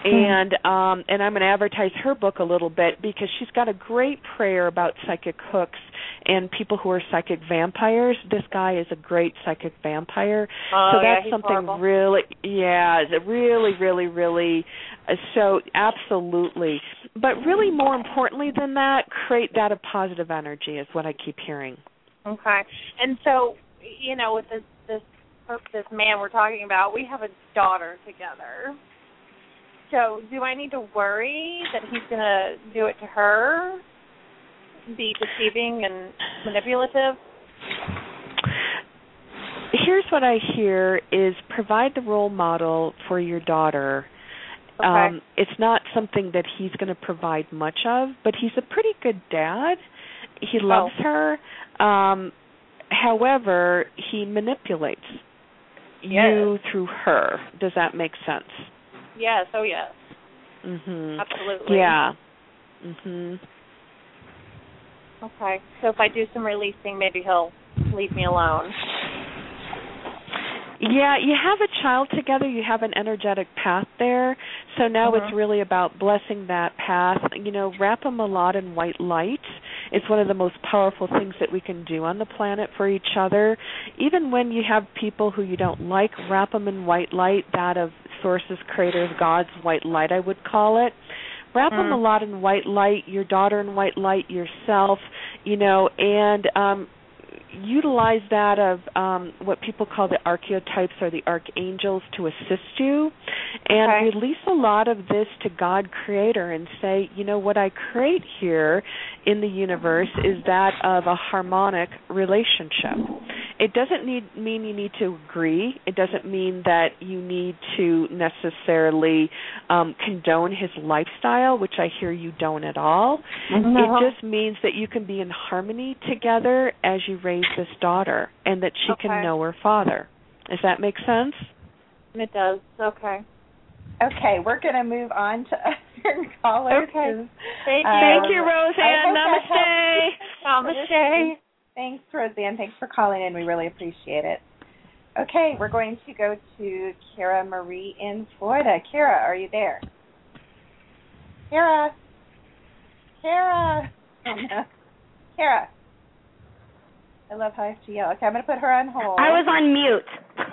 and um, and I'm going to advertise her book a little bit because she's got a great prayer about psychic hooks and people who are psychic vampires. This guy is a great psychic vampire. Oh, so that's he's something horrible. really yeah, really really really uh, so absolutely. But really more importantly than that, create that of positive energy is what I keep hearing. Okay. And so, you know, with this this this man we're talking about, we have a daughter together. So, do I need to worry that he's going to do it to her? Be deceiving and manipulative? Here's what I hear is provide the role model for your daughter. Okay. Um, it's not something that he's going to provide much of, but he's a pretty good dad. He loves her. Um, however, he manipulates you through her. Does that make sense? Yes, oh yes. Mhm. Absolutely. Yeah. Mhm. Okay. So if I do some releasing, maybe he'll leave me alone. Yeah, you have a child together, you have an energetic path there. So now Mhm. it's really about blessing that path. You know, wrap them a lot in white light. It's one of the most powerful things that we can do on the planet for each other. Even when you have people who you don't like, wrap them in white light, that of sources, creators, God's white light, I would call it. Wrap them Mm. a lot in white light, your daughter in white light, yourself, you know, and um utilize that of um, what people call the archetypes or the archangels to assist you and Okay. release a lot of this to God creator and say you know what I create here in the universe is that of a harmonic relationship it doesn't need mean you need to agree it doesn't mean that you need to necessarily um, condone his lifestyle which I hear you don't at all No. it just means that you can be in harmony together as you raise this daughter and that she Okay. can know her father. Does that make sense? It does. Okay. Okay, we're going to move on to other callers. Okay. Thank um, you. Thank you, Roseanne. Namaste. Namaste. Thanks, Roseanne. Thanks for calling in. We really appreciate it. Okay, we're going to go to Kara Marie in Florida. Kara, are you there? Kara. Kara. Kara. I love how I have to yell. Okay, I'm going to put her on hold. I was on mute.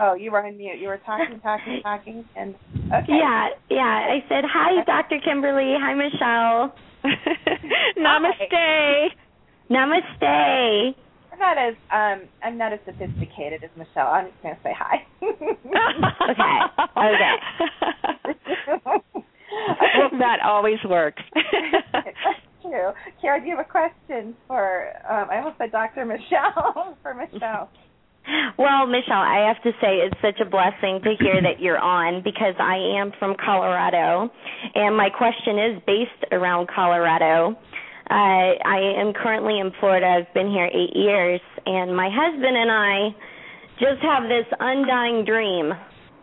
Oh, you were on mute. You were talking, talking, talking, and okay. Yeah, yeah. I said hi, Dr. Kimberly. Hi, Michelle. Namaste. Namaste. I'm not as um I'm not as sophisticated as Michelle. I'm just gonna say hi. Okay. Okay. That always works. That's true. Kara, do you have a question for um I almost said Dr. Michelle for Michelle. Well, Michelle, I have to say it's such a blessing to hear that you're on because I am from Colorado, and my question is based around Colorado. Uh, I am currently in Florida. I've been here eight years, and my husband and I just have this undying dream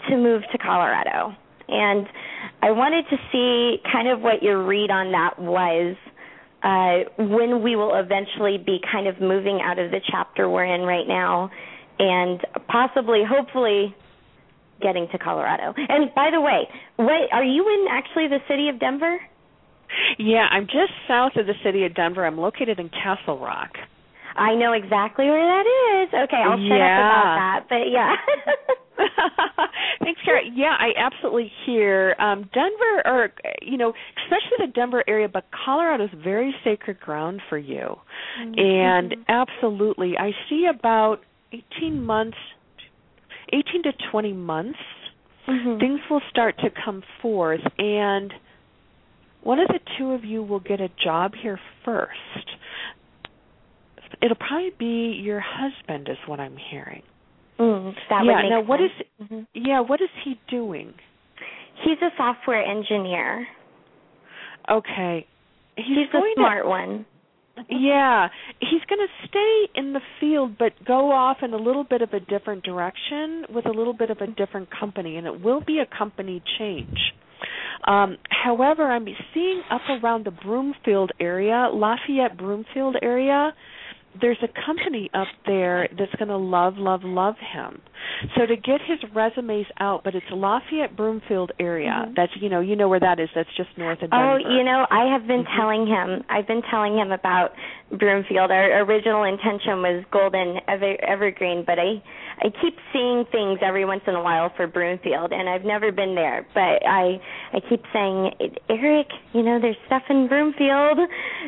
to move to Colorado. And I wanted to see kind of what your read on that was. Uh, when we will eventually be kind of moving out of the chapter we're in right now and possibly, hopefully, getting to Colorado. And by the way, what are you in actually the city of Denver? yeah, I'm just south of the city of Denver. I'm located in Castle Rock. I know exactly where that is. Okay, I'll shut Yeah. up about that. But yeah. Thanks, Kara. Yeah, I absolutely hear um, Denver, or you know, especially the Denver area, but Colorado is very sacred ground for you, and absolutely, I see about eighteen months, eighteen to twenty months, Mhm. things will start to come forth, and one of the two of you will get a job here first. It'll probably be your husband, is what I'm hearing. Mm, that yeah. would make now, what is? sense. Mhm. Yeah. What is he doing? He's a software engineer. Okay. He's, He's going a smart one. Yeah, he's going to stay in the field, but go off in a little bit of a different direction with a little bit of a different company, and it will be a company change. Um, however, I'm seeing up around the Broomfield area, Lafayette Broomfield area, there's a company up there that's going to love, love, love him. So to get his resumes out, but it's Lafayette Broomfield area. Mhm. That's you know you know where that is. That's just north of Denver. Oh, you know, I have been Mhm. telling him. I've been telling him about Broomfield. Our original intention was Golden Ever- Evergreen, but I I keep seeing things every once in a while for Broomfield, and I've never been there. But I I keep saying, Eric, you know, there's stuff in Broomfield.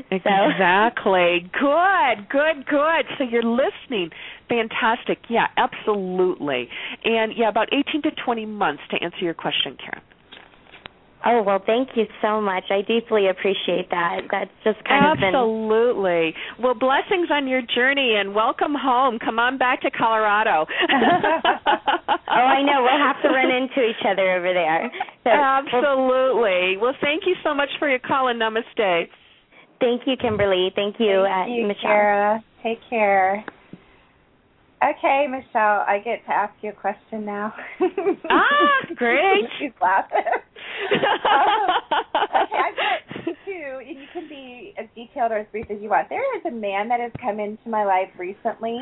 So Exactly. Good, good, good. So you're listening. Fantastic. Yeah, absolutely. And yeah, about 18 to 20 months to answer your question, Karen. Oh well, thank you so much. I deeply appreciate that. That's just kind of been Absolutely. Well, blessings on your journey and welcome home. Come on back to Colorado. oh, I know. We'll have to run into each other over there. So, Absolutely. Well, thank you so much for your call and namaste. Thank you, Kimberly. Thank you, Thank uh, you, Michelle. Kara. Take care. Okay, Michelle, I get to ask you a question now. Ah, great. She's laughing. okay, I've got two, and you can be as detailed or as brief as you want. There is a man that has come into my life recently,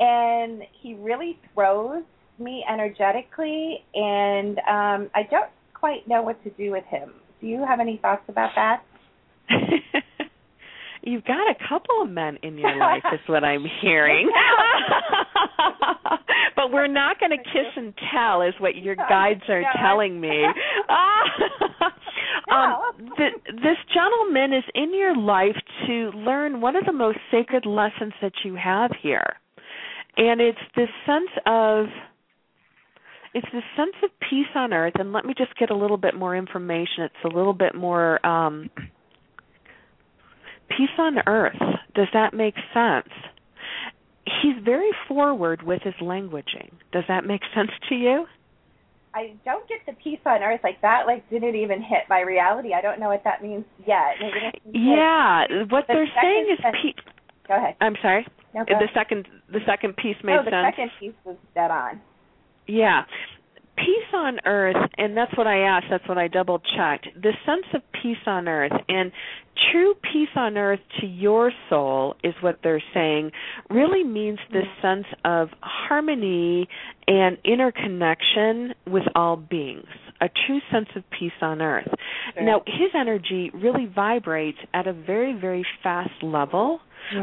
and he really throws me energetically, and um, I don't quite know what to do with him. Do you have any thoughts about that? You've got a couple of men in your life, is what I'm hearing. but we're not going to kiss and tell, is what your guides are telling me. um, th- this gentleman is in your life to learn one of the most sacred lessons that you have here, and it's this sense of it's this sense of peace on earth. And let me just get a little bit more information. It's a little bit more um peace on earth. Does that make sense he's very forward with his languaging does that make sense to you I don't get the peace on earth like that. Like, didn't even hit my reality. I don't know what that means yet. Maybe this is yeah what the they're saying is second sen- pe- Go ahead. i'm sorry No, the ahead. second the second piece made oh, the sense second piece was dead on. Yeah. Peace on earth, and that's what I asked, that's what I double checked. The sense of peace on earth and true peace on earth to your soul is what they're saying, really means this sense of harmony and interconnection with all beings. A true sense of peace on earth. Sure. Now, his energy really vibrates at a very, very fast level.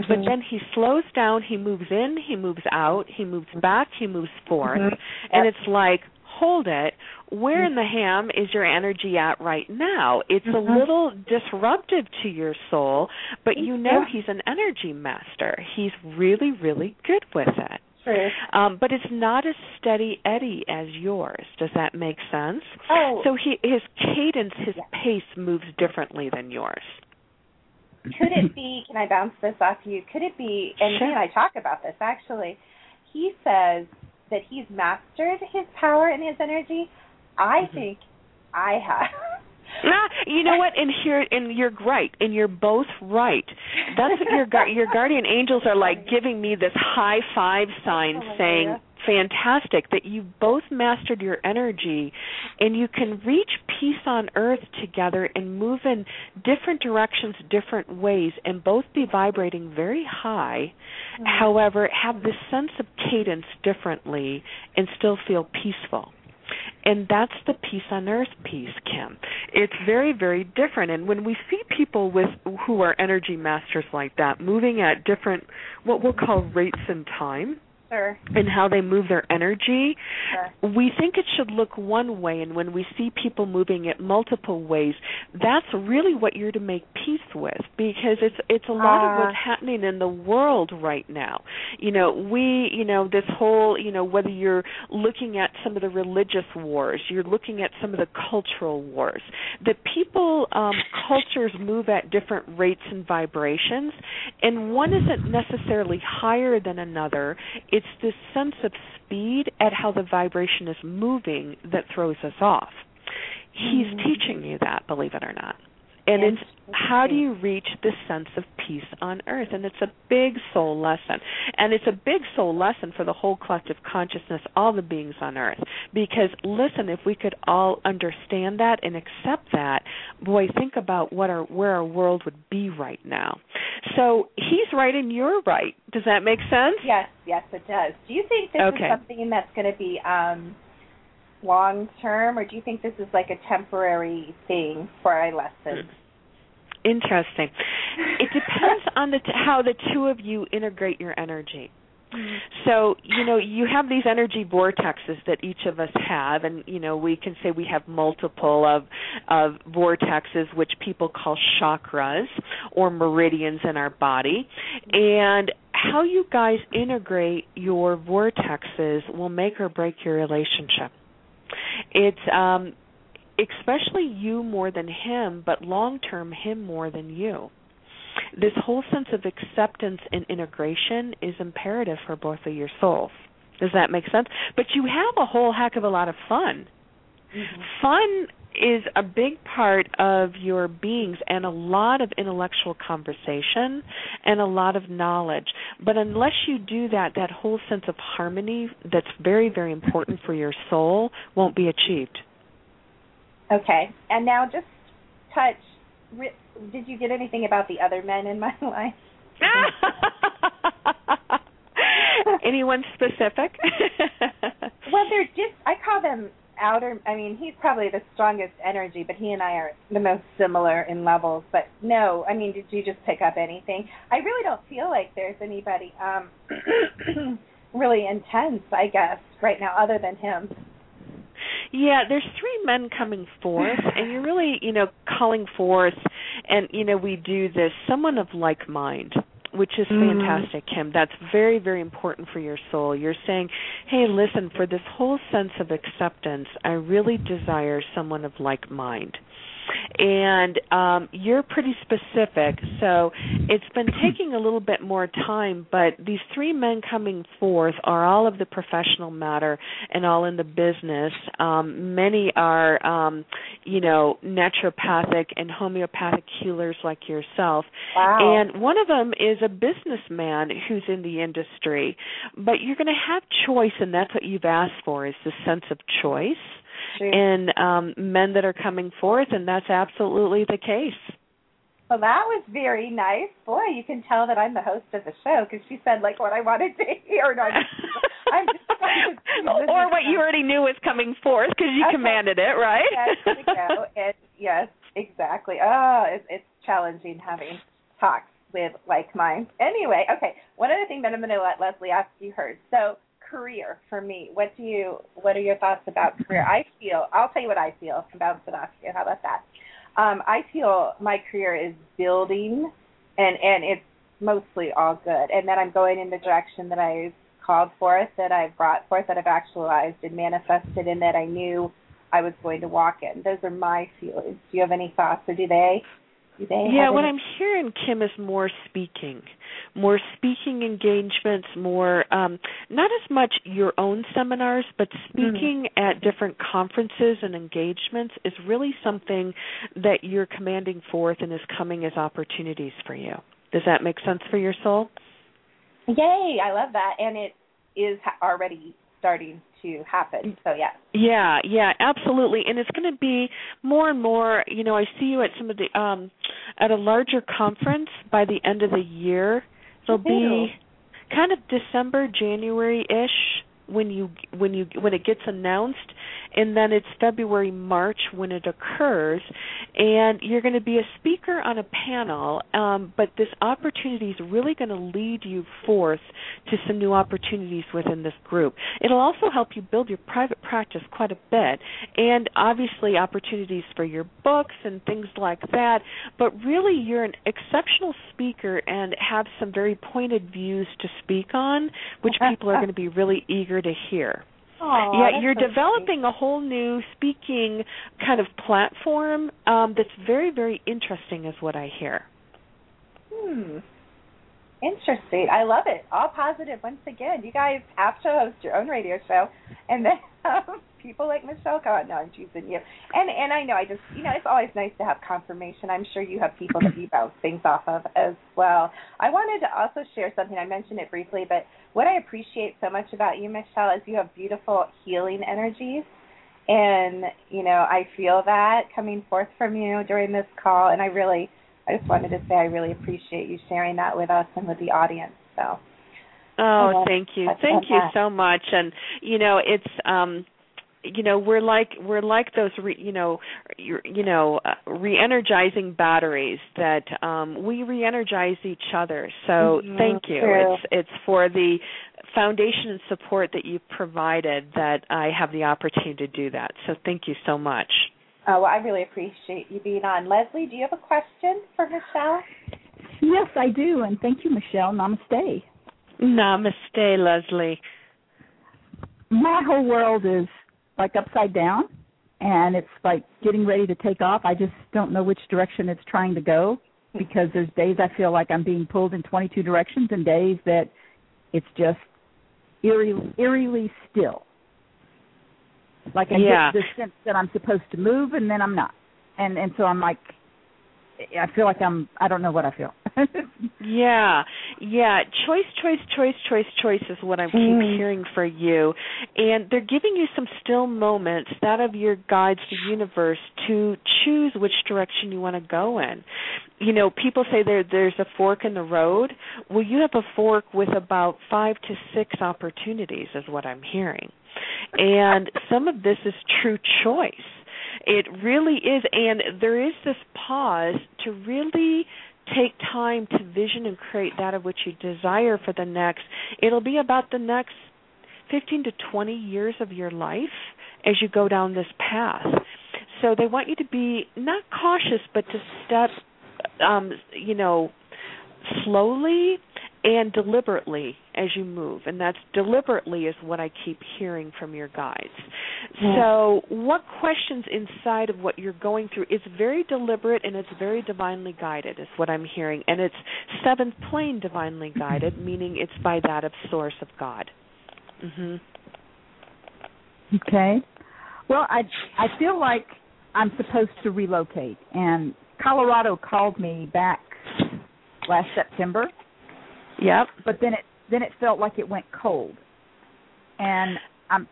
But then he slows down, he moves in, he moves out, he moves back, he moves forth. Mhm. And it's like, hold it, where in the ham is your energy at right now? It's a Mhm. little disruptive to your soul, but you know Yeah. he's an energy master. He's really, really good with it. True. Um, but it's not as steady eddy as yours. Does that make sense? Oh. So he his cadence, his Yeah. pace moves differently than yours. could it be can i bounce this off you could it be and Sure. he and i talk about this actually he says that he's mastered his power and his energy i Mm-hmm. think i have Ah, you know what? And here, and you're right, and you're both right. That's what your your guardian angels are like giving me this high five sign, saying, "Fantastic! That you both mastered your energy, and you can reach peace on earth together and move in different directions, different ways, and both be vibrating very high. Mm-hmm. However, have this sense of cadence differently, and still feel peaceful." and that's the peace on earth piece kim it's very very different and when we see people with who are energy masters like that moving at different what we'll call rates in time Sure. and how they move their energy, Sure. we think it should look one way and when we see people moving it multiple ways, that's really what you're to make peace with because it's it's a lot of Ah. what's happening in the world right now. You know, we, you know, this whole, you know, whether you're looking at some of the religious wars, you're looking at some of the cultural wars, that people um cultures move at different rates and vibrations and one isn't necessarily higher than another. It's this sense of speed at how the vibration is moving that throws us off. He's Mhm. teaching you that, believe it or not. And it's how do you reach this sense of peace on earth? And it's a big soul lesson. And it's a big soul lesson for the whole collective consciousness, all the beings on earth. Because listen, if we could all understand that and accept that, boy, think about what our where our world would be right now. So he's right and you're right. Does that make sense? Yes, yes, it does. Do you think this Okay. is something that's going to be um, long term, or do you think this is like a temporary thing for our lesson? Interesting. It depends on the t- how the two of you integrate your energy. So, you know, you have these energy vortexes that each of us have and you know, we can say we have multiple of of vortexes which people call chakras or meridians in our body. And how you guys integrate your vortexes will make or break your relationship. It's um especially you more than him, but long term him more than you. This whole sense of acceptance and integration is imperative for both of your souls. Does that make sense? But you have a whole heck of a lot of fun. Fun is a big part of your beings and a lot of intellectual conversation and a lot of knowledge. But unless you do that, that whole sense of harmony that's very, very important for your soul won't be achieved. Okay, and now just touch. Did you get anything about the other men in my life? Anyone specific? well, they're just. I call them outer. I mean, he's probably the strongest energy, but he and I are the most similar in levels. But no, I mean, did you just pick up anything? I really don't feel like there's anybody um really intense. I guess right now, other than him. Yeah, there's three men coming forth, and you're really, you know, calling forth, and you know, we do this. Someone of like mind, which is Mm. fantastic, Kim. That's very, very important for your soul. You're saying, hey, listen, for this whole sense of acceptance, I really desire someone of like mind. And um, you're pretty specific, so it's been taking a little bit more time. But these three men coming forth are all of the professional matter and all in the business. Um, many are, um, you know, naturopathic and homeopathic healers like yourself. Wow. And one of them is a businessman who's in the industry. But you're going to have choice, and that's what you've asked for is the sense of choice in um, men that are coming forth, and that's absolutely the case. Well, that was very nice. Boy, you can tell that I'm the host of the show because she said like what I wanted to hear. No, I'm just, I'm just or what you already knew was coming forth because you Okay. commanded it, right? Yes, go. Yes, exactly. Oh, it's, it's challenging having talks with like mine. Anyway, okay. One other thing that I'm going to let Leslie ask you heard. So career for me. What do you? What are your thoughts about career? I feel. I'll tell you what I feel. and bounce it off you. How about that? Um, I feel my career is building, and and it's mostly all good. And that I'm going in the direction that I've called forth, that I've brought forth, that I've actualized and manifested, and that I knew I was going to walk in. Those are my feelings. Do you have any thoughts, or do they? They? Yeah, what I'm hearing, Kim, is more speaking, more speaking engagements, more um, not as much your own seminars, but speaking at different conferences and engagements is really something that you're commanding forth and is coming as opportunities for you. Does that make sense for your soul? Yay! I love that, and it is already starting to happen. So yeah. Yeah, yeah, absolutely. And it's going to be more and more, you know, I see you at some of the um at a larger conference by the end of the year. It'll be kind of December, January-ish when you when you when it gets announced and then it's February March when it occurs and you're going to be a speaker on a panel um, but this opportunity is really going to lead you forth to some new opportunities within this group. It'll also help you build your private practice quite a bit and obviously opportunities for your books and things like that but really you're an exceptional speaker and have some very pointed views to speak on which people are going to be really eager to hear. Aw, yeah, you're so developing a whole new speaking kind of platform um, that's very, very interesting, is what I hear. Hmm. Interesting. I love it. All positive once again. You guys have to host your own radio show and then people like Michelle come on. No, I'm choosing you. And and I know I just you know, it's always nice to have confirmation. I'm sure you have people that you bounce things off of as well. I wanted to also share something. I mentioned it briefly, but what I appreciate so much about you, Michelle, is you have beautiful healing energies. And, you know, I feel that coming forth from you during this call and I really I just wanted to say I really appreciate you sharing that with us and with the audience. So Oh, Uh, thank you. that's Thank you so much. And you know, it's um you know, we're like we're like those re, you know, you you know, uh, re-energizing batteries that um we re-energize each other. So, Mhm, thank you. true. It's it's for the foundation and support that you've provided that I have the opportunity to do that. So, thank you so much. Oh, well, I really appreciate you being on. Leslie, do you have a question for Michelle? Yes, I do, and thank you, Michelle. Namaste. Namaste, Leslie. My whole world is like upside down, and it's like getting ready to take off. I just don't know which direction it's trying to go because there's days I feel like I'm being pulled in 22 directions, and days that it's just eerily, eerily still. Like I Yeah. get the sense that I'm supposed to move, and then I'm not, and and so I'm like, I feel like I'm. I don't know what I feel. Yeah, yeah. Choice, choice, choice, choice, choice is what I keep Mm. hearing for you, and they're giving you some still moments, that of your guides, the universe, to choose which direction you want to go in. You know, people say there there's a fork in the road. Well, you have a fork with about five to six opportunities, is what I'm hearing, and some of this is true choice. It really is, and there is this pause to really take time to vision and create that of which you desire for the next. It'll be about the next 15 to 20 years of your life as you go down this path. So they want you to be not cautious, but to step, um, you know, slowly and deliberately as you move. And that's deliberately is what I keep hearing from your guides. So, what questions inside of what you're going through is very deliberate and it's very divinely guided, is what I'm hearing. And it's seventh plane divinely guided, meaning it's by that of source of God. Mhm. Okay. Well, I I feel like I'm supposed to relocate, and Colorado called me back last September. Yep. But then it then it felt like it went cold, and I'm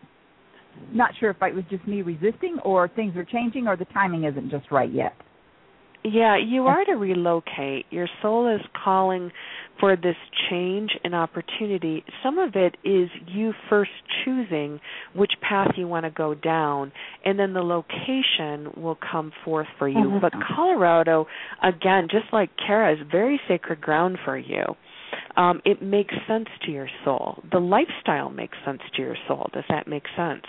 not sure if it was just me resisting, or things are changing, or the timing isn't just right yet. Yeah, you are to relocate. Your soul is calling for this change and opportunity. Some of it is you first choosing which path you want to go down, and then the location will come forth for you. Mhm. But Colorado, again, just like Kara, is very sacred ground for you. Um, it makes sense to your soul. The lifestyle makes sense to your soul. Does that make sense?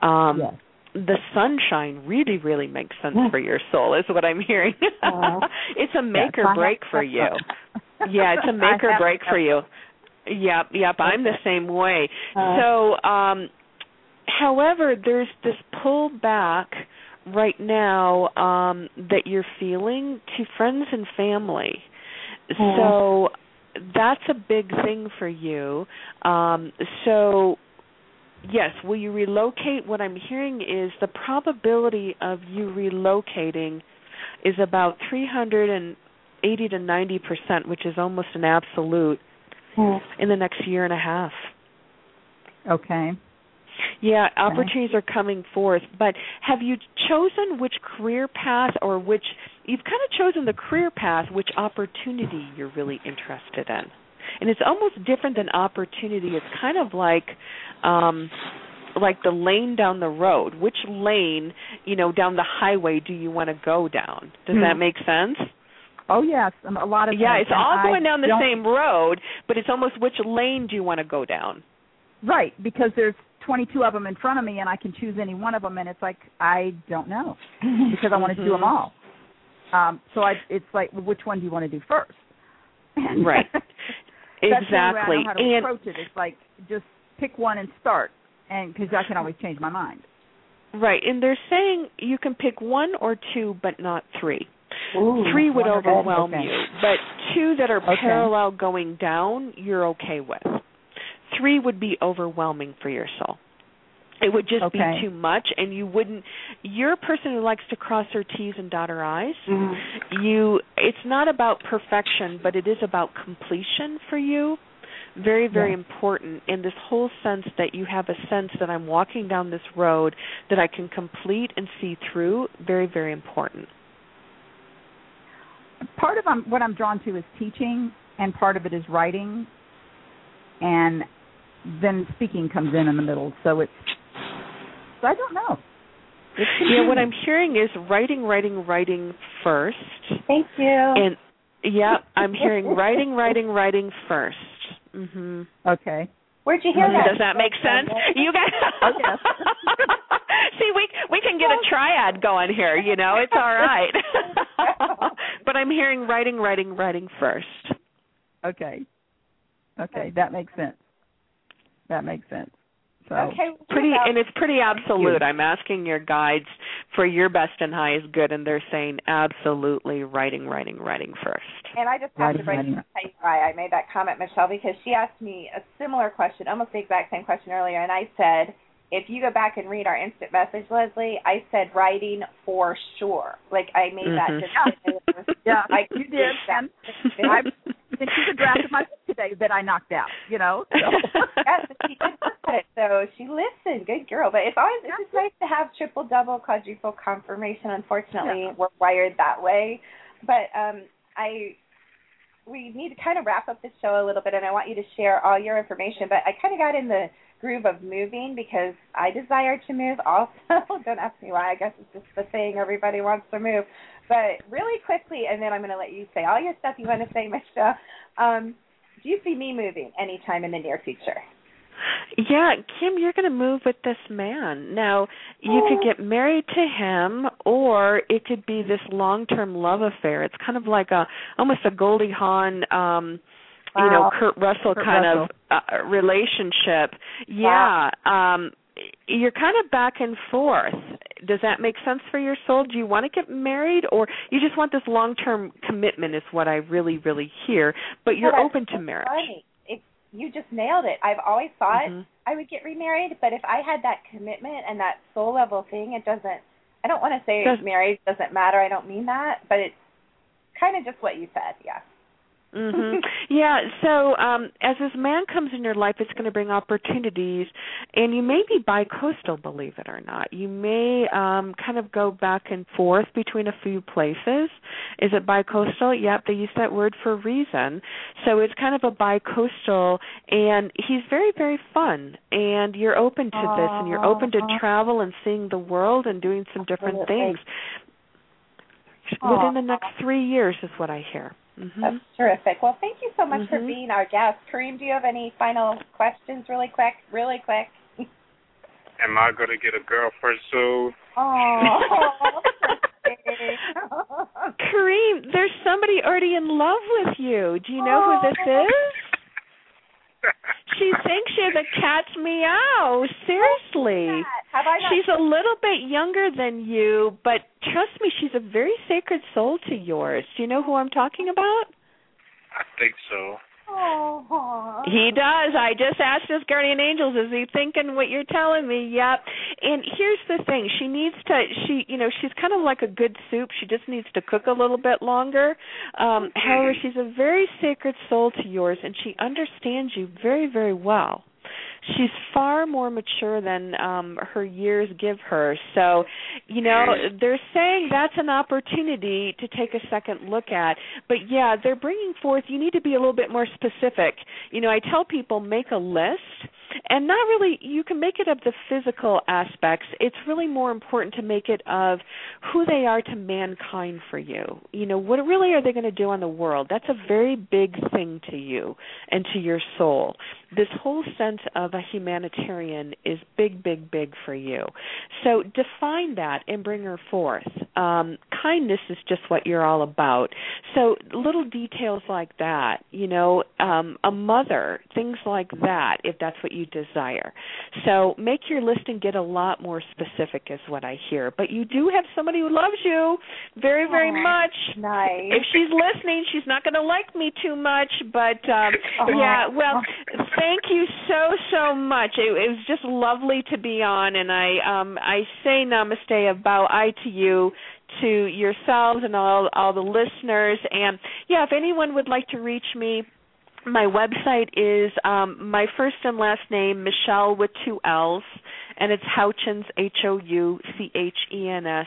Um, Yes. the sunshine really, really makes sense for your soul, is what I'm hearing. Uh, it's a make yes, or break for you. Yeah, it's a make or break for you. Yep, yep, I'm the same way. Uh, so, um however, there's this pull back right now um that you're feeling to friends and family. So that's a big thing for you. Um so yes, will you relocate? What I'm hearing is the probability of you relocating is about 380 to 90 percent, which is almost an absolute in the next year and a half. Okay. Yeah, opportunities are coming forth, but have you chosen which career path or which you've kind of chosen the career path, which opportunity you're really interested in? and it's almost different than opportunity. It's kind of like um like the lane down the road. Which lane, you know, down the highway do you want to go down? Does that Hmm. make sense? Oh yes, a lot of Yeah, it's all going I down the don't- same road, but it's almost which lane do you want to go down? Right, because there's 22 of them in front of me, and I can choose any one of them, and it's like I don't know because I want to do them Mhm. all. Um, so I, it's like, which one do you want to do first? And Right. That's the way exactly. How to and approach it. It's like just pick one and start, and because I can always change my mind. right, and they're saying you can pick one or two, but not three. Ooh, Three would overwhelm Okay. you, but two that are Okay. parallel going down, you're okay with. Three would be overwhelming for your soul. It would just Okay. be too much, and you wouldn't. You're a person who likes to cross her T's and dot her I's. Mm-hmm. You. It's not about perfection, but it is about completion for you. Very, very Yes. important in this whole sense that you have a sense that I'm walking down this road that I can complete and see through. Very, very important. Part of um, what I'm drawn to is teaching, and part of it is writing, and then speaking comes in in the middle. So it's. So I don't know. Yeah, what I'm hearing is writing, writing, writing first. Thank you. And yeah, I'm hearing writing, writing, writing first. Mhm. Okay. Where'd you hear that? Does that make sense? You guys. Oh, yes. See, we we can get a triad going here. You know, it's all right. but I'm hearing writing, writing, writing first. Okay. Okay, that makes sense. That makes sense. So Okay. Pretty, well, and it's pretty absolute. I'm asking your guides for your best and highest good, and they're saying absolutely writing, writing, writing first. And I just have to Writing, break writing. to tell you why I made that comment, Michelle, because she asked me a similar question, almost the exact same question earlier, and I said, if you go back and read our instant message, Leslie, I said writing for sure. Like I made Mhm. that just yeah, I you did. And I think she's a draft of my book today that I knocked out. You know. So. yes, but she did it, so she listened. Good girl. But it's always it's just nice to have triple, double, quadruple confirmation. Unfortunately, we're wired that way. But um I we need to kind of wrap up the show a little bit, and I want you to share all your information. But I kind of got in the groove of moving because I desire to move also. Don't ask me why. I guess it's just the thing. Everybody wants to move. But really quickly, and then I'm going to let you say all your stuff you want to say, Michelle. Um, do you see me moving anytime in the near future? Yeah, Kim, you're going to move with this man. Now, you could get married to him or it could be this long-term love affair. It's kind of like a almost a Goldie Hawn um you know, Kurt Russell Kurt kind Russell. of uh, relationship. Yeah, um you're kind of back and forth. Does that make sense for your soul? Do you want to get married or you just want this long-term commitment is what I really really hear, but you're that's open to marriage. Funny. It, you just nailed it. I've always thought Mhm. I would get remarried, but if I had that commitment and that soul level thing, it doesn't. I don't want to say Does- marriage doesn't matter. I don't mean that, but it's kind of just what you said. Yeah. Hmm Yeah, so um as this man comes in your life it's going to bring opportunities and you may be bi-coastal believe it or not. You may um kind of go back and forth between a few places. Is it bi-coastal? Yep, they use that word for a reason. So it's kind of a bi-coastal and he's very very fun and you're open to this and you're open to Aw. travel and seeing the world and doing some different things. Within the next 3 years is what I hear. Mhm. That's terrific. Well, thank you so much for Mhm. being our guest. Kareem, do you have any final questions, really quick? Really quick. Am I gonna get a girlfriend soon? Oh. Kareem, there's somebody already in love with you. Do you know who this is? She thinks you're the cat's meow. Seriously. Have I She's a little bit younger than you, but trust me, she's a very sacred soul to yours. Do you know who I'm talking about? I think so. Oh. He does. I just asked his guardian angels, is he thinking what you're telling me? Yep. And here's the thing. She needs to she you know, she's kind of like a good soup. She just needs to cook a little bit longer. Um however, she's a very sacred soul to yours and she understands you very, very well. She's far more mature than um her years give her. So, you know, they're saying that's an opportunity to take a second look at. But yeah, they're bringing forth you need to be a little bit more specific. You know, I tell people make a list and not really you can make it of the physical aspects it's really more important to make it of who they are to mankind for you you know what really are they going to do on the world that's a very big thing to you and to your soul this whole sense of a humanitarian is big big big for you so define that and bring her forth um kindness is just what you're all about so little details like that you know um a mother things like that if that's what you desire. So make your list and get a lot more specific, is what I hear. But you do have somebody who loves you very, very Aww, much. Nice. If she's listening, she's not going to like me too much. But um, yeah, well, thank you so so much. It, it was just lovely to be on, and I um, I say namaste about I to you to yourselves and all all the listeners and yeah if anyone would like to reach me my website is um, my first and last name, Michelle with two L's, and it's Houchens, H O U C H E N S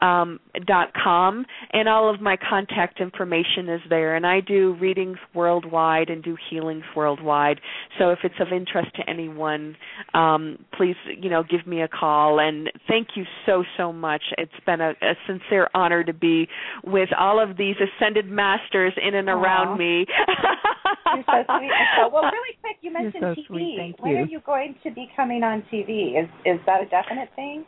um, dot com, and all of my contact information is there. And I do readings worldwide and do healings worldwide. So if it's of interest to anyone, um, please you know give me a call. And thank you so so much. It's been a, a sincere honor to be with all of these ascended masters in and around Aww. me. You're so sweet. Well, really quick, you mentioned so TV. sweet. Thank when you. are you going to be coming on TV? Is is that a definite thing?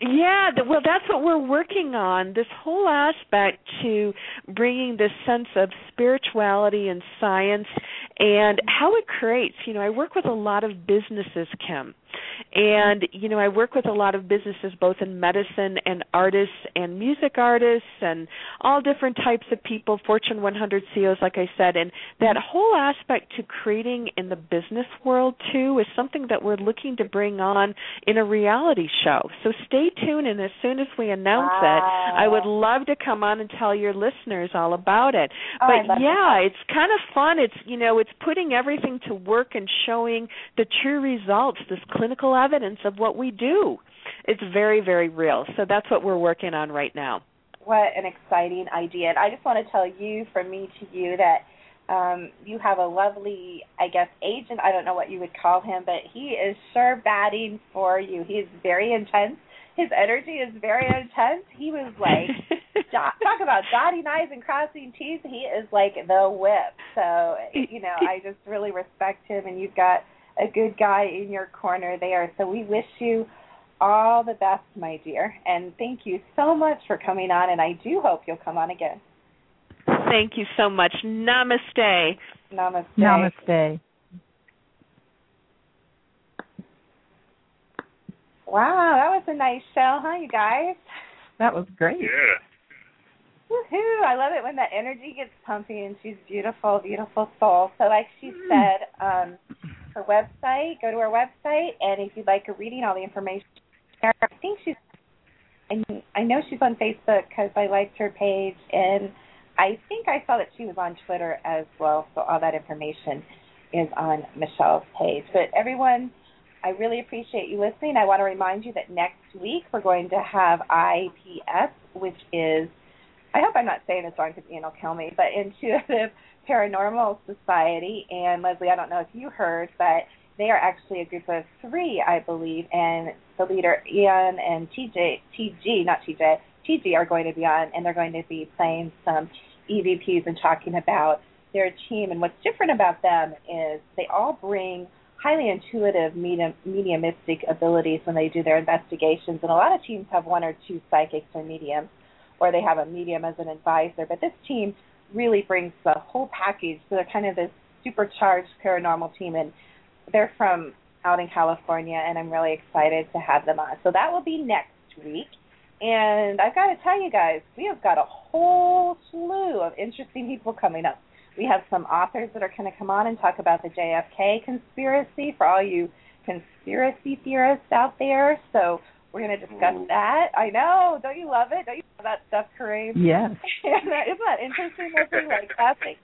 Yeah, well, that's what we're working on. This whole aspect to bringing this sense of spirituality and science and how it creates. You know, I work with a lot of businesses, Kim. And, you know, I work with a lot of businesses both in medicine and artists and music artists and all different types of people, Fortune 100 CEOs, like I said. And that whole aspect to creating in the business world, too, is something that we're looking to bring on in a reality show. So stay tuned, and as soon as we announce it, I would love to come on and tell your listeners all about it. Oh, but yeah, help. it's kind of fun. It's, you know, it's putting everything to work and showing the true results, this clinical evidence of what we do. It's very, very real. So that's what we're working on right now. What an exciting idea! And I just want to tell you, from me to you, that um, you have a lovely, I guess, agent. I don't know what you would call him, but he is sure batting for you. He is very intense. His energy is very intense. He was like, dot, talk about dotting I's and crossing T's. He is like the whip. So, you know, I just really respect him, and you've got a good guy in your corner there. So we wish you all the best, my dear. And thank you so much for coming on, and I do hope you'll come on again. Thank you so much. Namaste. Namaste. Namaste. Wow, that was a nice show, huh, you guys? That was great. Yeah. Woohoo! I love it when that energy gets pumping and she's beautiful, beautiful soul. So like she said, um her website, go to her website and if you'd like a reading, all the information there. I think she's I I know she's on Facebook because I liked her page and I think I saw that she was on Twitter as well, so all that information is on Michelle's page. But everyone, I really appreciate you listening. I want to remind you that next week we're going to have IPS, which is, I hope I'm not saying this wrong because Ian will kill me, but Intuitive Paranormal Society. And Leslie, I don't know if you heard, but they are actually a group of three, I believe, and the leader Ian and TJ, TG, not TJ, TG are going to be on, and they're going to be playing some EVPs and talking about their team. And what's different about them is they all bring highly intuitive medium, mediumistic abilities when they do their investigations. And a lot of teams have one or two psychics or mediums, or they have a medium as an advisor. But this team really brings the whole package. So they're kind of this supercharged paranormal team, and they're from out in California, and I'm really excited to have them on. So that will be next week. And I've got to tell you guys, we have got a whole slew of interesting people coming up. We have some authors that are going to come on and talk about the JFK conspiracy for all you conspiracy theorists out there. So we're going to discuss that. I know. Don't you love it? Don't you love that stuff, Kareem? Yes. Isn't that interesting? Leslie? Like classic.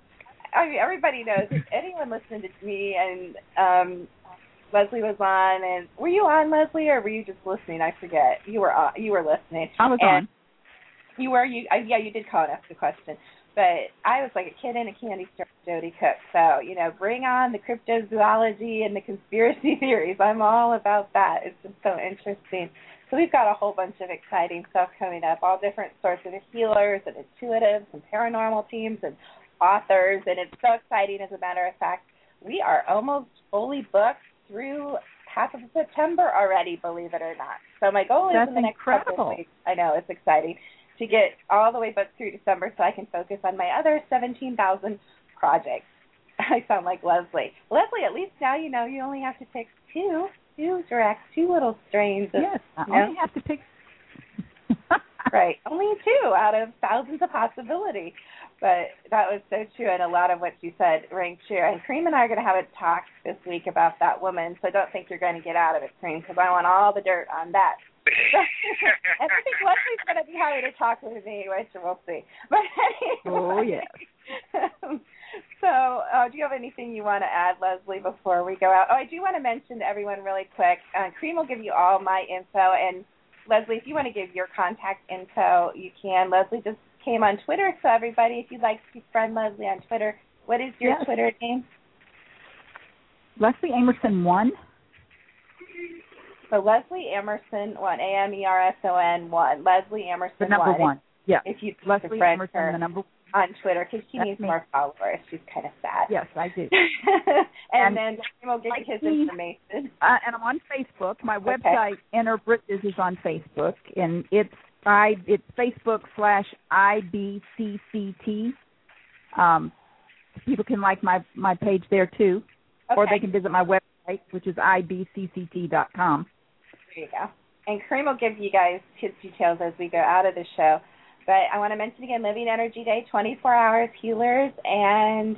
I mean, everybody knows. If anyone listening to me and um Leslie was on, and were you on, Leslie, or were you just listening? I forget. You were on, you were listening. I was and on. You were you? Uh, yeah, you did call and ask a question. But I was like a kid in a candy store, Jody Cook. So you know, bring on the cryptozoology and the conspiracy theories. I'm all about that. It's just so interesting. So we've got a whole bunch of exciting stuff coming up. All different sorts of healers and intuitives and paranormal teams and authors, and it's so exciting. As a matter of fact, we are almost fully booked through half of September already, believe it or not. So my goal is That's in the next couple of weeks. I know it's exciting to get all the way booked through December so I can focus on my other 17,000 projects. I sound like Leslie. Leslie, at least now you know you only have to pick two, two direct, two little strains. Of, Yes, I you know? only have to pick. right, only two out of thousands of possibility. But that was so true, and a lot of what you said rang true. And Kareem and I are going to have a talk this week about that woman, so don't think you're going to get out of it, Kareem, because I want all the dirt on that. and I think Leslie's going to be happy to talk with me, which we'll see. But anyway. Oh, yes. so, uh, do you have anything you want to add, Leslie, before we go out? Oh, I do want to mention to everyone really quick. Uh, Kareem will give you all my info, and Leslie, if you want to give your contact info, you can. Leslie just came on Twitter, so everybody, if you'd like to friend Leslie on Twitter, what is your Yes. Twitter name? Leslie Amerson one. So Leslie Amerson one, A M E R S O N one. Leslie Amerson The number one. one. Yeah. If you Leslie Amerson, her the number. On Twitter, because she That's needs me. more followers. She's kind of sad. Yes, I do. and, And then Jim will give like his me- information. Uh, and I'm on Facebook. My Okay. website, Inner Bridges, is on Facebook, and it's I it's Facebook slash IBCCT. Um, people can like my my page there too, or they can visit my website, which is ibcct.com. There you go. And Kareem will give you guys his details as we go out of the show. But I want to mention again Living Energy Day, 24 hours healers and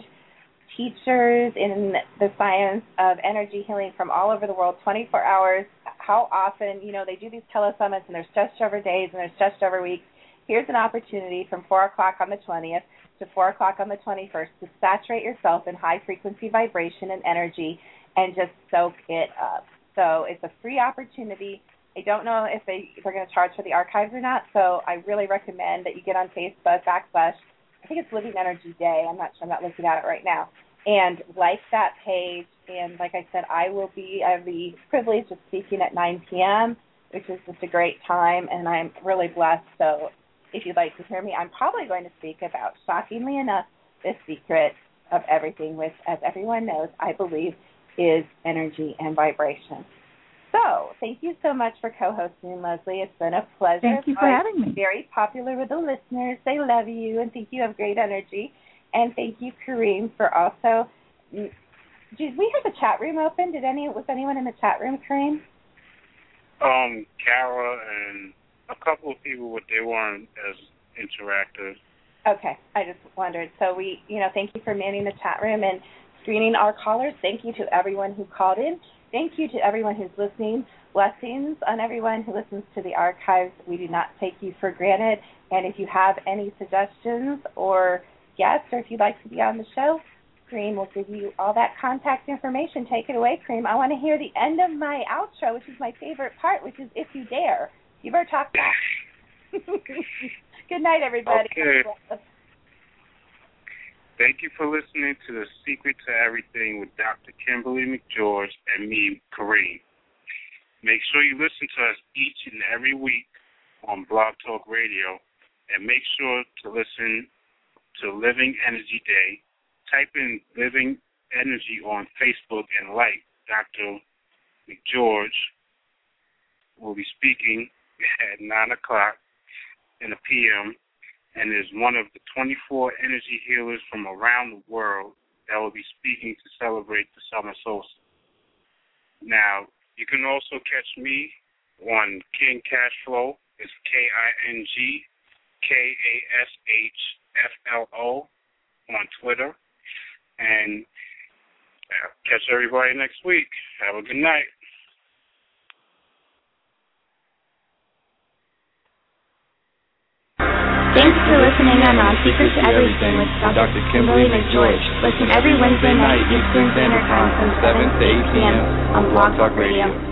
teachers in the science of energy healing from all over the world, 24 hours. How often, you know, they do these telesummits and they're stretched over days and they're stretched over weeks. Here's an opportunity from 4 o'clock on the 20th to 4 o'clock on the 21st to saturate yourself in high frequency vibration and energy and just soak it up. So it's a free opportunity. I don't know if they if they're going to charge for the archives or not. So I really recommend that you get on Facebook backslash. I think it's Living Energy Day. I'm not sure. I'm not looking at it right now. And like that page. And like I said, I will be. I have the privilege of speaking at 9 p.m., which is just a great time, and I'm really blessed. So if you'd like to hear me, I'm probably going to speak about, shockingly enough, the secret of everything, which, as everyone knows, I believe is energy and vibration. So, thank you so much for co-hosting, Leslie. It's been a pleasure. Thank you for Always having me. Very popular with the listeners. They love you and think you have great energy. And thank you, Kareem, for also. mm, Did we have the chat room open? Did any was anyone in the chat room, Kareem? Um, Kara and a couple of people, but they weren't as interactive. Okay, I just wondered. So we, you know, thank you for manning the chat room and screening our callers. Thank you to everyone who called in. Thank you to everyone who's listening. Blessings on everyone who listens to the archives. We do not take you for granted. And if you have any suggestions or guests, or if you'd like to be on the show, Kareem will give you all that contact information. Take it away, Kareem. I want to hear the end of my outro, which is my favorite part, which is if you dare. You better talk back. Good night, everybody. Okay. Thank you for listening to The Secret to Everything with Dr. Kimberly McGeorge and me, Kareem. Make sure you listen to us each and every week on Blog Talk Radio, and make sure to listen to Living Energy Day. Type in Living Energy on Facebook and like Dr. McGeorge will be speaking at 9 o'clock in the PM and is one of the 24 energy healers from around the world that will be speaking to celebrate the summer solstice. Now, you can also catch me on King Kash Flo. It's K I N G K A S H F L O on Twitter. And uh, catch everybody next week. Have a good night. On On Secret to Everything with Dr. Kimberly McGeorge. Listen every Wednesday night Eastern Standard Time from 7 to 8 p.m. on Blog Talk Radio.